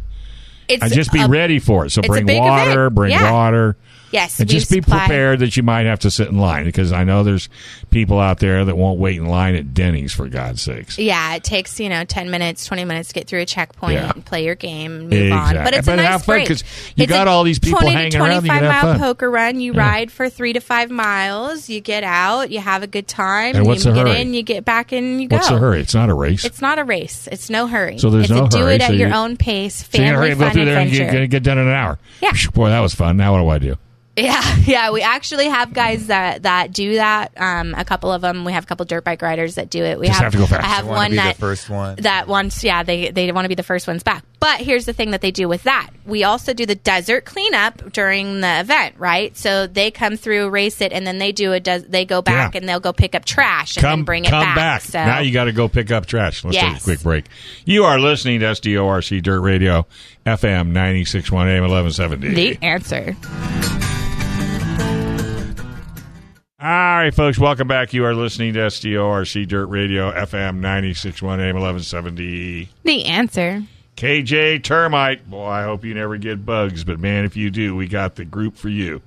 Speaker 2: It's
Speaker 1: and just be
Speaker 2: a-
Speaker 1: ready for it. So bring water,
Speaker 2: event.
Speaker 1: bring
Speaker 2: Yeah.
Speaker 1: water.
Speaker 2: Yes.
Speaker 1: And just be prepared that you might have to sit in line because I know there's people out there that won't wait in line at Denny's for God's sakes.
Speaker 2: Yeah, it takes you know ten minutes, twenty minutes to get through a checkpoint
Speaker 1: Yeah.
Speaker 2: and play your game, and move on. But it's
Speaker 1: But
Speaker 2: a nice
Speaker 1: fun,
Speaker 2: break
Speaker 1: 'cause you
Speaker 2: It's
Speaker 1: got all these people
Speaker 2: 20
Speaker 1: hanging around,
Speaker 2: Twenty-five mile poker run. You
Speaker 1: Yeah.
Speaker 2: ride for three to five miles. You get out. You have a good time.
Speaker 1: And what's
Speaker 2: you
Speaker 1: the
Speaker 2: get
Speaker 1: hurry?
Speaker 2: in. You get back in. You go.
Speaker 1: What's the hurry? It's not a race.
Speaker 2: It's not a race. It's no hurry.
Speaker 1: So there's
Speaker 2: it's
Speaker 1: no
Speaker 2: a do it at
Speaker 1: so
Speaker 2: your
Speaker 1: you-
Speaker 2: own pace.
Speaker 1: Family so you're gonna hurry go through there and
Speaker 2: adventure.
Speaker 1: get, get done in an hour.
Speaker 2: Yeah.
Speaker 1: Boy, that was fun. Now what do I do?
Speaker 2: Yeah, [LAUGHS] yeah. We actually have guys that that do that. Um, a couple of them. We have a couple dirt bike riders that do it. We
Speaker 1: Just have to go fast.
Speaker 2: I have one
Speaker 3: be the
Speaker 2: that
Speaker 3: first one.
Speaker 2: that wants. Yeah, they they want to be the first ones back. But here's the thing that they do with that. We also do the desert cleanup during the event, right? So they come through, race it, and then they do a. Des- they go back
Speaker 1: Yeah.
Speaker 2: and they'll go pick up trash and
Speaker 1: Come,
Speaker 2: bring it
Speaker 1: come
Speaker 2: back.
Speaker 1: back.
Speaker 2: So
Speaker 1: Now you got to go pick up trash. Let's take a quick break. You are listening to SDORC Dirt Radio, FM 961 AM 1170.
Speaker 2: the answer.
Speaker 1: All right, folks, welcome back. You are listening to SDORC Dirt Radio, FM 961 AM 1170.
Speaker 2: The answer.
Speaker 1: KJ Termite. Boy, I hope you never get bugs, but man, if you do, we got the group for you.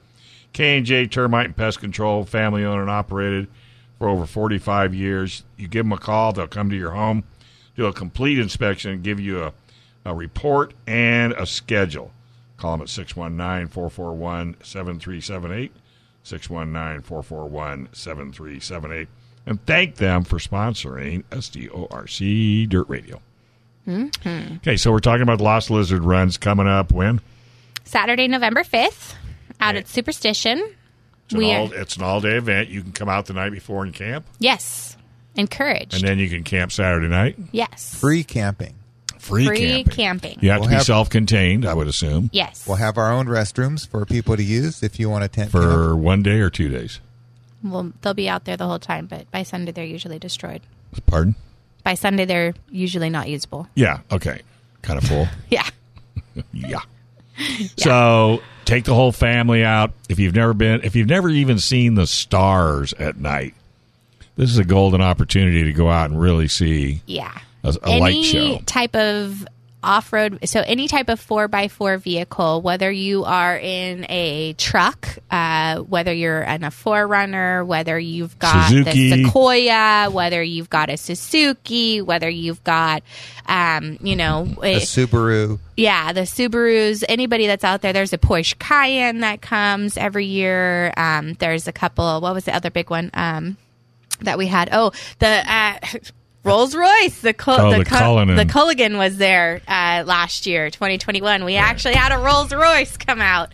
Speaker 1: K&J Termite and Pest Control, family owned and operated for over 45 years. You give them a call, they'll come to your home, do a complete inspection, and give you a, a report and a schedule. Call them at 619 441 7378. 619 441 7378. And thank them for sponsoring SDORC Dirt Radio.
Speaker 2: Mm-hmm.
Speaker 1: Okay, so we're talking about Lost Lizard runs coming up when?
Speaker 2: Saturday, November fifth, out at Superstition.
Speaker 1: It's an,
Speaker 2: We
Speaker 1: all, it's an all day event. You can come out the night before and camp,
Speaker 2: Yes, encouraged.
Speaker 1: and then you can camp Saturday night.
Speaker 2: yes,
Speaker 3: Free camping.
Speaker 1: Free,
Speaker 2: Free
Speaker 1: camping.
Speaker 2: camping.
Speaker 1: You have
Speaker 3: We'll
Speaker 1: to be
Speaker 3: have-
Speaker 1: self contained, I would assume,
Speaker 2: Yes.
Speaker 3: We'll have our own restrooms for people to use if you want to tent camp.
Speaker 1: for one day or two days.
Speaker 2: Well, they'll be out there the whole time, but by Sunday they're usually destroyed.
Speaker 1: Pardon?
Speaker 2: By Sunday they're usually not usable.
Speaker 1: Yeah, okay. Kind of full. [LAUGHS] [LAUGHS]
Speaker 2: Yeah.
Speaker 1: yeah. So take the whole family out. If you've never been, if you've never even seen the stars at night, this is a golden opportunity to go out and really see
Speaker 2: Yeah.
Speaker 1: A, a
Speaker 2: any
Speaker 1: light show.
Speaker 2: type of off-road so any type of 4x4 vehicle whether you are in a truck uh, whether you're in a 4Runner whether you've got
Speaker 1: Suzuki.
Speaker 2: the sequoia whether you've got a suzuki whether you've got um, you know
Speaker 3: a
Speaker 2: it-
Speaker 3: Subaru.
Speaker 2: yeah, the Subarus, anybody that's out there, there's a Porsche Cayenne that comes every year. Um, there's a couple, what was the other big one um, that we had? Oh, the uh, [LAUGHS] Rolls Royce, the, Cul-
Speaker 1: Oh,
Speaker 2: the,
Speaker 1: the
Speaker 2: Cul- the Cullinan was there uh, last year, 2021. We actually had a Rolls Royce come out.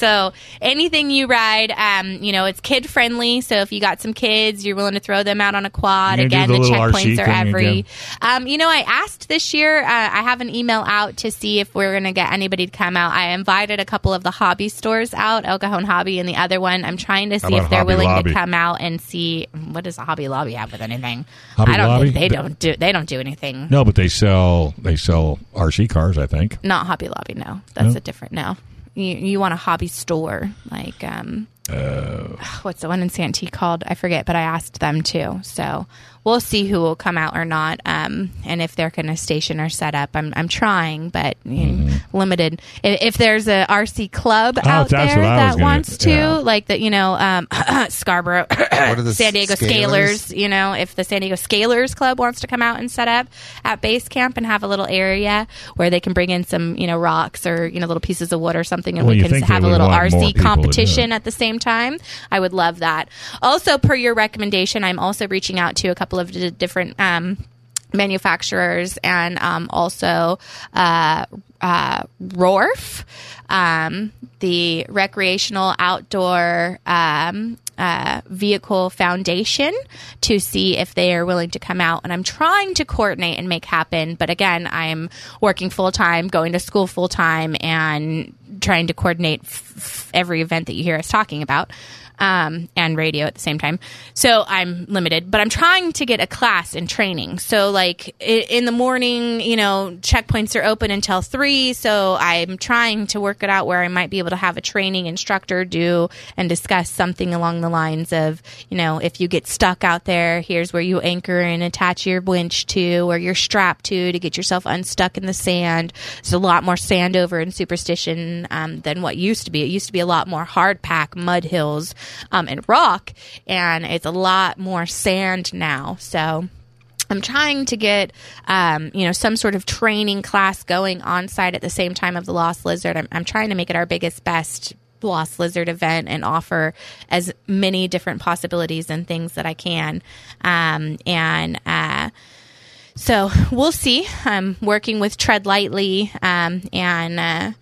Speaker 2: So anything you ride, um, you know, it's kid friendly. So if you got some kids, you're willing to throw them out on a quad.
Speaker 1: You
Speaker 2: Again, the
Speaker 1: the
Speaker 2: checkpoints are every. Um, you know, I asked this year. Uh, I have an email out to see if we're going to get anybody to come out. I invited a couple of the hobby stores out, El Cajon Hobby, and the other one. I'm trying to see if they're
Speaker 1: Hobby
Speaker 2: willing
Speaker 1: Lobby?
Speaker 2: to come out and see what does a Hobby Lobby have with anything.
Speaker 1: Hobby
Speaker 2: I don't
Speaker 1: Lobby?
Speaker 2: think they don't do. They don't do anything.
Speaker 1: No, but they sell they sell RC cars. I think.
Speaker 2: Not Hobby Lobby. No, that's
Speaker 1: No?
Speaker 2: a different. No, you you want a hobby store like um [SIGHS] what's the one in Santee called? I forget, but I asked them too. So we'll see who will come out or not, um, and if they're going to station or set up. I'm I'm trying, but you know, limited. If, if there's a RC club out
Speaker 1: Mm-hmm. Oh, that's
Speaker 2: there
Speaker 1: what I was
Speaker 2: that
Speaker 1: gonna-
Speaker 2: wants to,
Speaker 1: yeah.
Speaker 2: like the you know um, [COUGHS] Scarborough, [COUGHS] San Diego
Speaker 3: Scalers?
Speaker 2: Scalers. You know, if the San Diego Scalers Club wants to come out and set up at base camp and have a little area where they can bring in some you know rocks or you know little pieces of wood or something, and
Speaker 1: Well,
Speaker 2: we can have a little RC
Speaker 1: people to do it.
Speaker 2: competition at the same time. I would love that. Also, per your recommendation, I'm also reaching out to a couple of d- different. Um, manufacturers and um, also uh, uh, RORF, um, the Recreational Outdoor um, uh, Vehicle Foundation, to see if they are willing to come out. And I'm trying to coordinate and make happen. But again, I'm working full time, going to school full time, and trying to coordinate f- f- every event that you hear us talking about um, and radio at the same time. So I'm limited, but I'm trying to get a class in training. So like in the morning, you know, checkpoints are open until three. So I'm trying to work it out where I might be able to have a training instructor do and discuss something along the lines of, you know, if you get stuck out there, here's where you anchor and attach your winch to or your strap to to get yourself unstuck in the sand. There's a lot more sand over in Superstition um, than what used to be. It used to be a lot more hard pack mud hills um, and rock, and it's a lot more sand now. So. I'm trying to get, um, you know, some sort of training class going on site at the same time of the Lost Lizard. I'm, I'm trying to make it our biggest, best Lost Lizard event and offer as many different possibilities and things that I can. Um, and, uh, so we'll see. I'm working with Tread Lightly um, and uh,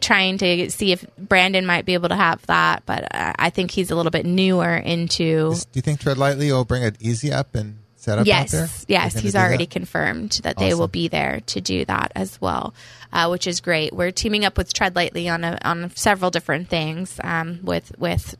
Speaker 2: trying to see if Brandon might be able to have that, but I think he's a little bit newer into.
Speaker 3: Do you think Tread Lightly will bring it easy up and set up
Speaker 2: yes,
Speaker 3: out there?
Speaker 2: yes, he's already
Speaker 3: that?
Speaker 2: confirmed that they will be there to do that as well, uh, which is great. We're teaming up with Tread Lightly on a, on several different things um, with with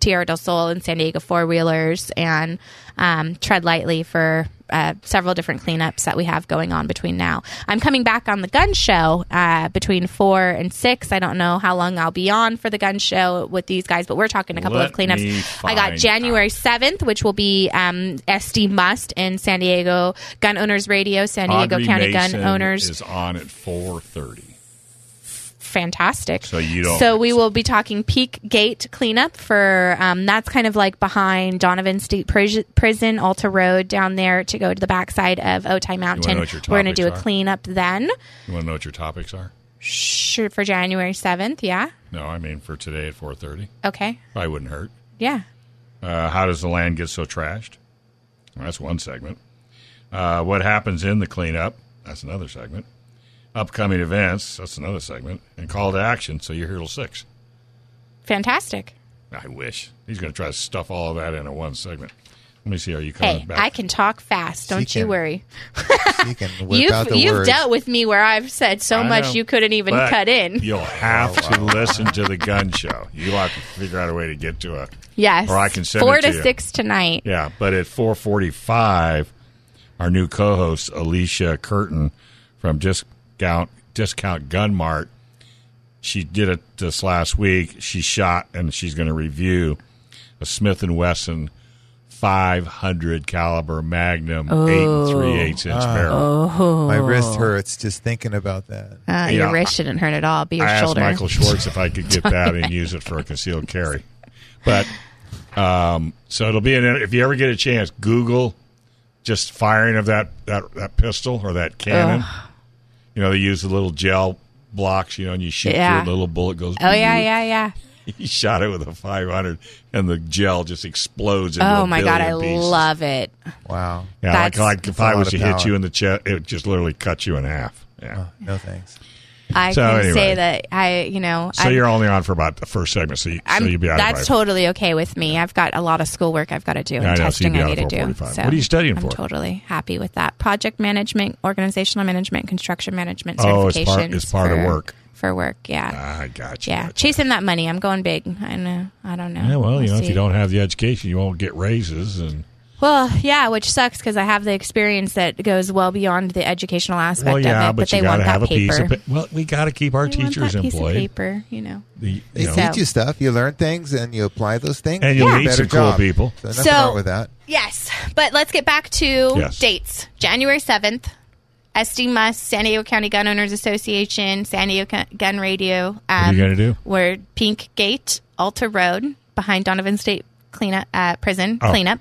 Speaker 2: Tierra del Sol and San Diego four wheelers and um, Tread Lightly for uh, several different cleanups that we have going on between now. I'm coming back on the gun show uh, between four and six. I don't know how long I'll be on for the gun show with these guys, but we're talking a couple
Speaker 1: Let
Speaker 2: of cleanups. I got January 7th, which will be um, SD Must in San Diego Gun Owners Radio, San Diego
Speaker 1: Audrey
Speaker 2: County
Speaker 1: Mason
Speaker 2: Gun Owners
Speaker 1: is on at 4:30.
Speaker 2: Fantastic.
Speaker 1: So you don't-
Speaker 2: So we will be talking Peak Gate cleanup for um, that's kind of like behind Donovan State Pris- Prison, Alta Road down there to go to the backside of Otay Mountain.
Speaker 1: know what your
Speaker 2: We're going to do a cleanup then
Speaker 1: You want to know what your topics are?
Speaker 2: Sure, for January seventh. Yeah.
Speaker 1: No, I mean for today at 4:30.
Speaker 2: Okay.
Speaker 1: Probably wouldn't hurt.
Speaker 2: Yeah.
Speaker 1: Uh, how does the land get so trashed? Well, that's one segment. Uh, what happens in the cleanup? That's another segment. Upcoming events? That's another segment. And call to action. So you're here till six.
Speaker 2: Fantastic.
Speaker 1: I wish he's going to try to stuff all of that into one segment. Let me see. Are you coming
Speaker 2: Hey,
Speaker 1: back?
Speaker 2: I can talk fast. Don't you
Speaker 3: can.
Speaker 2: worry.
Speaker 3: You can whip out
Speaker 2: You've
Speaker 3: the
Speaker 2: you've
Speaker 3: words.
Speaker 2: dealt with me where I've said so
Speaker 1: I
Speaker 2: much
Speaker 1: know.
Speaker 2: you couldn't even cut in.
Speaker 1: You'll have to listen to the gun show. You'll have to figure out a way to get to it.
Speaker 2: Yes.
Speaker 1: Or I can send
Speaker 2: four
Speaker 1: it to
Speaker 2: to
Speaker 1: you.
Speaker 2: six tonight.
Speaker 1: Yeah, but at 4:45, our new co-host Alicia Curtin from Discount Discount Gun Mart, she did it this last week. She shot and she's going to review a Smith and Wesson 500 caliber Magnum eight and three eighths inch barrel.
Speaker 3: My wrist hurts just thinking about that.
Speaker 2: Uh,
Speaker 1: Yeah.
Speaker 2: Your wrist shouldn't hurt at all. Be your
Speaker 1: I asked
Speaker 2: shoulder.
Speaker 1: Michael Schwartz if I could get [LAUGHS] that and use it for a concealed carry. But um, so it'll be an if you ever get a chance, Google just firing of that that, that pistol or that cannon. You know, they use the little gel blocks, you know, and you shoot
Speaker 2: Yeah.
Speaker 1: through it, little bullet goes.
Speaker 2: Oh yeah, [LAUGHS] yeah, yeah.
Speaker 1: He shot it with a 500, and the gel just explodes. Into
Speaker 2: Oh
Speaker 1: a
Speaker 2: my god, I
Speaker 1: pieces.
Speaker 2: love it.
Speaker 3: Wow.
Speaker 1: Yeah, like,
Speaker 2: That's-
Speaker 1: like if
Speaker 3: That's a
Speaker 1: I
Speaker 3: lot
Speaker 1: was
Speaker 3: of
Speaker 1: to hit you in the chest, it would just literally cut you in half. Yeah.
Speaker 3: Oh, no thanks.
Speaker 2: I
Speaker 1: So
Speaker 2: can
Speaker 1: anyway.
Speaker 2: say that I, you know,
Speaker 1: So
Speaker 2: I'm,
Speaker 1: you're only on for about the first segment, so, you, so you'll be out
Speaker 2: that's totally okay with me. I've got a lot of schoolwork I've got to do
Speaker 1: Yeah, I
Speaker 2: and
Speaker 1: know,
Speaker 2: testing
Speaker 1: be
Speaker 2: I need to do. So
Speaker 1: What are you studying for?
Speaker 2: I'm
Speaker 1: for?
Speaker 2: totally happy with that. Project management, organizational management, construction management
Speaker 1: Oh, it's part- it's part of work.
Speaker 2: For work, yeah.
Speaker 1: Ah, I got you.
Speaker 2: yeah,
Speaker 1: you.
Speaker 2: chasing that money. I'm going big. I know. I don't know.
Speaker 1: Yeah, well, you
Speaker 2: We'll
Speaker 1: know, if you don't have the education, you won't get raises, and
Speaker 2: Well, yeah, which sucks because I have the experience that goes well beyond the educational aspect
Speaker 1: Well, yeah,
Speaker 2: of it.
Speaker 1: but,
Speaker 2: they want
Speaker 1: to
Speaker 2: that
Speaker 1: a
Speaker 2: paper.
Speaker 1: piece of. pa- Well, we got to keep our
Speaker 2: They want
Speaker 1: teachers
Speaker 2: that piece of
Speaker 1: employed.
Speaker 2: paper, you know.
Speaker 1: The,
Speaker 3: They
Speaker 1: you know,
Speaker 3: teach you stuff. You learn things and you apply those things.
Speaker 1: And
Speaker 3: you
Speaker 1: you'll meet
Speaker 3: better
Speaker 1: some cool people.
Speaker 3: So nothing
Speaker 2: So-
Speaker 3: wrong with that.
Speaker 2: Yes, but let's get back to
Speaker 1: Yes.
Speaker 2: dates. January 7th, SD Must, San Diego County Gun Owners Association, San Diego Gun- Gun Radio. Um,
Speaker 1: are you gonna do?
Speaker 2: We're Pink Gate, Alta Road, behind Donovan State cleanup, uh, Prison
Speaker 1: Oh.
Speaker 2: cleanup.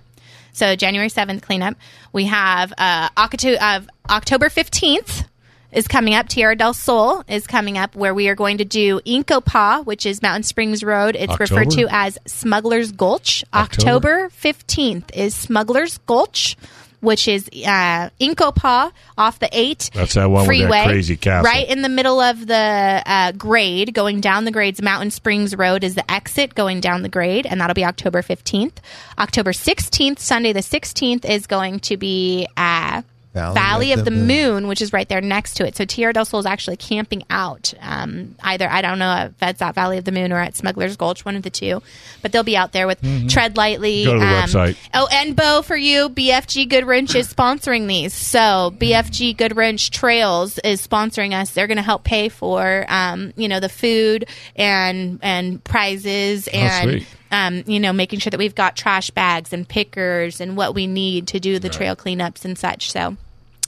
Speaker 2: So January 7th cleanup. We have uh, Octo- of October 15th is coming up. Tierra del Sol is coming up where we are going to do In-Ko-Pah, which is Mountain Springs Road. It's referred to as Smuggler's Gulch.
Speaker 1: October?
Speaker 2: October 15th is Smuggler's Gulch, which is uh, In-Ko-Pah off the 8
Speaker 1: That's that one with that
Speaker 2: freeway.
Speaker 1: crazy castle.
Speaker 2: Right in the middle of the uh, grade, going down the grades, Mountain Springs Road is the exit going down the grade, and that'll be October 15th. October 16th, Sunday the 16th, is going to be uh, Valley, of, the, Moon. which is right there next to it. So Tierra del Sol is actually camping out. Um, either I don't know if that's at Valley of the Moon or at Smuggler's Gulch, one of the two. But they'll be out there with Tread Lightly.
Speaker 1: Go to the
Speaker 2: um,
Speaker 1: website.
Speaker 2: Oh, and Bo for you, BFG Goodrich is sponsoring these. So BFG Goodrich Trails is sponsoring us. They're going to help pay for, um, you know, the food and and prizes and.
Speaker 1: sweet.
Speaker 2: um, you know, making sure that we've got trash bags and pickers and what we need to do the trail cleanups and such. So,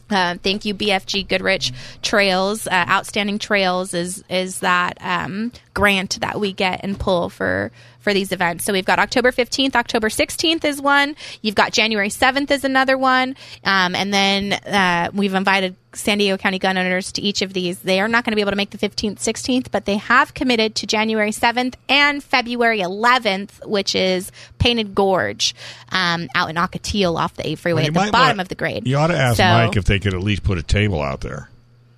Speaker 2: uh, thank you, BFG Goodrich Trails. Uh, Outstanding Trails is is that um, grant that we get and pull for for these events. So we've got October fifteenth, October sixteenth is one. You've got January seventh is another one, um, and then uh, we've invited San Diego County gun owners to each of these. They are not going to be able to make the fifteenth, sixteenth, but they have committed to January seventh and February eleventh, which is Painted Gorge um, out in Ocotillo off the A freeway
Speaker 1: Well,
Speaker 2: at the bottom
Speaker 1: want-
Speaker 2: of the grade.
Speaker 1: You ought to ask
Speaker 2: So-
Speaker 1: Mike if they could at least put a table out there,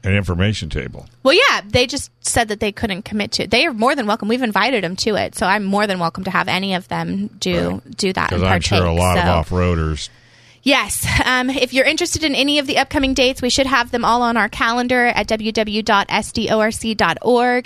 Speaker 1: an information table.
Speaker 2: Well, yeah, they just said that they couldn't commit to. it. They are more than welcome. We've invited them to it, so I'm more than welcome to have any of them do do that.
Speaker 1: Because I'm sure a lot
Speaker 2: So-
Speaker 1: of off roaders.
Speaker 2: Yes. Um, if you're interested in any of the upcoming dates, we should have them all on our calendar at www.sdorc.org.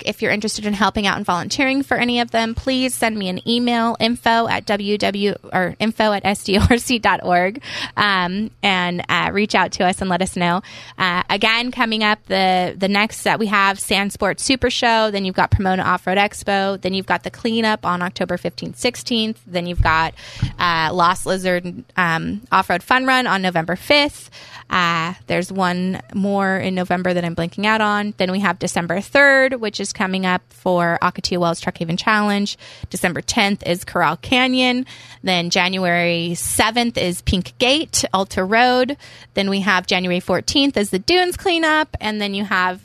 Speaker 2: If you're interested in helping out and volunteering for any of them, please send me an email info at www or info at sdorc.org um, and uh, reach out to us and let us know. Uh, again, coming up the the next that we have Sand Sports Super Show. Then you've got Pomona Off Road Expo. Then you've got the cleanup on October 15th, 16th. Then you've got uh, Lost Lizard um, Off Road Fun Run on November 5th. Uh, there's one more in November that I'm blanking out on. Then we have December 3rd, which is coming up for Ocotillo Wells Truck Haven Challenge. December 10th is Corral Canyon. Then January 7th is Pink Gate, Alta Road. Then we have January 14th is the Dunes cleanup. And then you have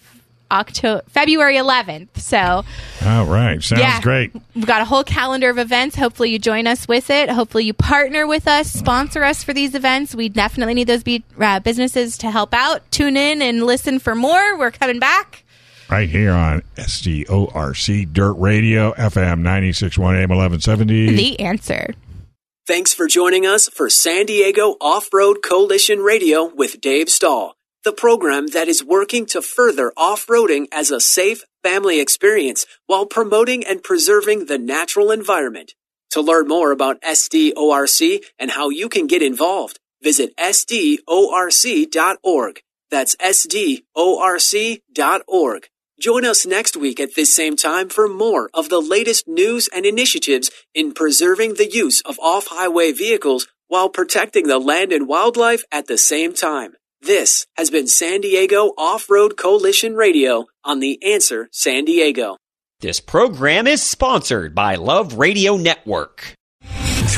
Speaker 2: October, February 11th. So
Speaker 1: All right. Sounds
Speaker 2: yeah.
Speaker 1: great.
Speaker 2: We've got a whole calendar of events. Hopefully, you join us with it. Hopefully, you partner with us, sponsor us for these events. We definitely need those be- uh, businesses to help out. Tune in and listen for more. We're coming back.
Speaker 1: Right here on SDORC Dirt Radio, FM 961 AM 1170.
Speaker 2: The answer.
Speaker 5: Thanks for joining us for San Diego Off Road Coalition Radio with Dave Stahl, the program that is working to further off roading as a safe family experience while promoting and preserving the natural environment. To learn more about SDORC and how you can get involved, visit SDORC.org. That's SDORC.org. Join us next week at this same time for more of the latest news and initiatives in preserving the use of off-highway vehicles while protecting the land and wildlife at the same time. This has been San Diego Off-Road Coalition Radio on The Answer San Diego.
Speaker 6: This program is sponsored by Love Radio Network.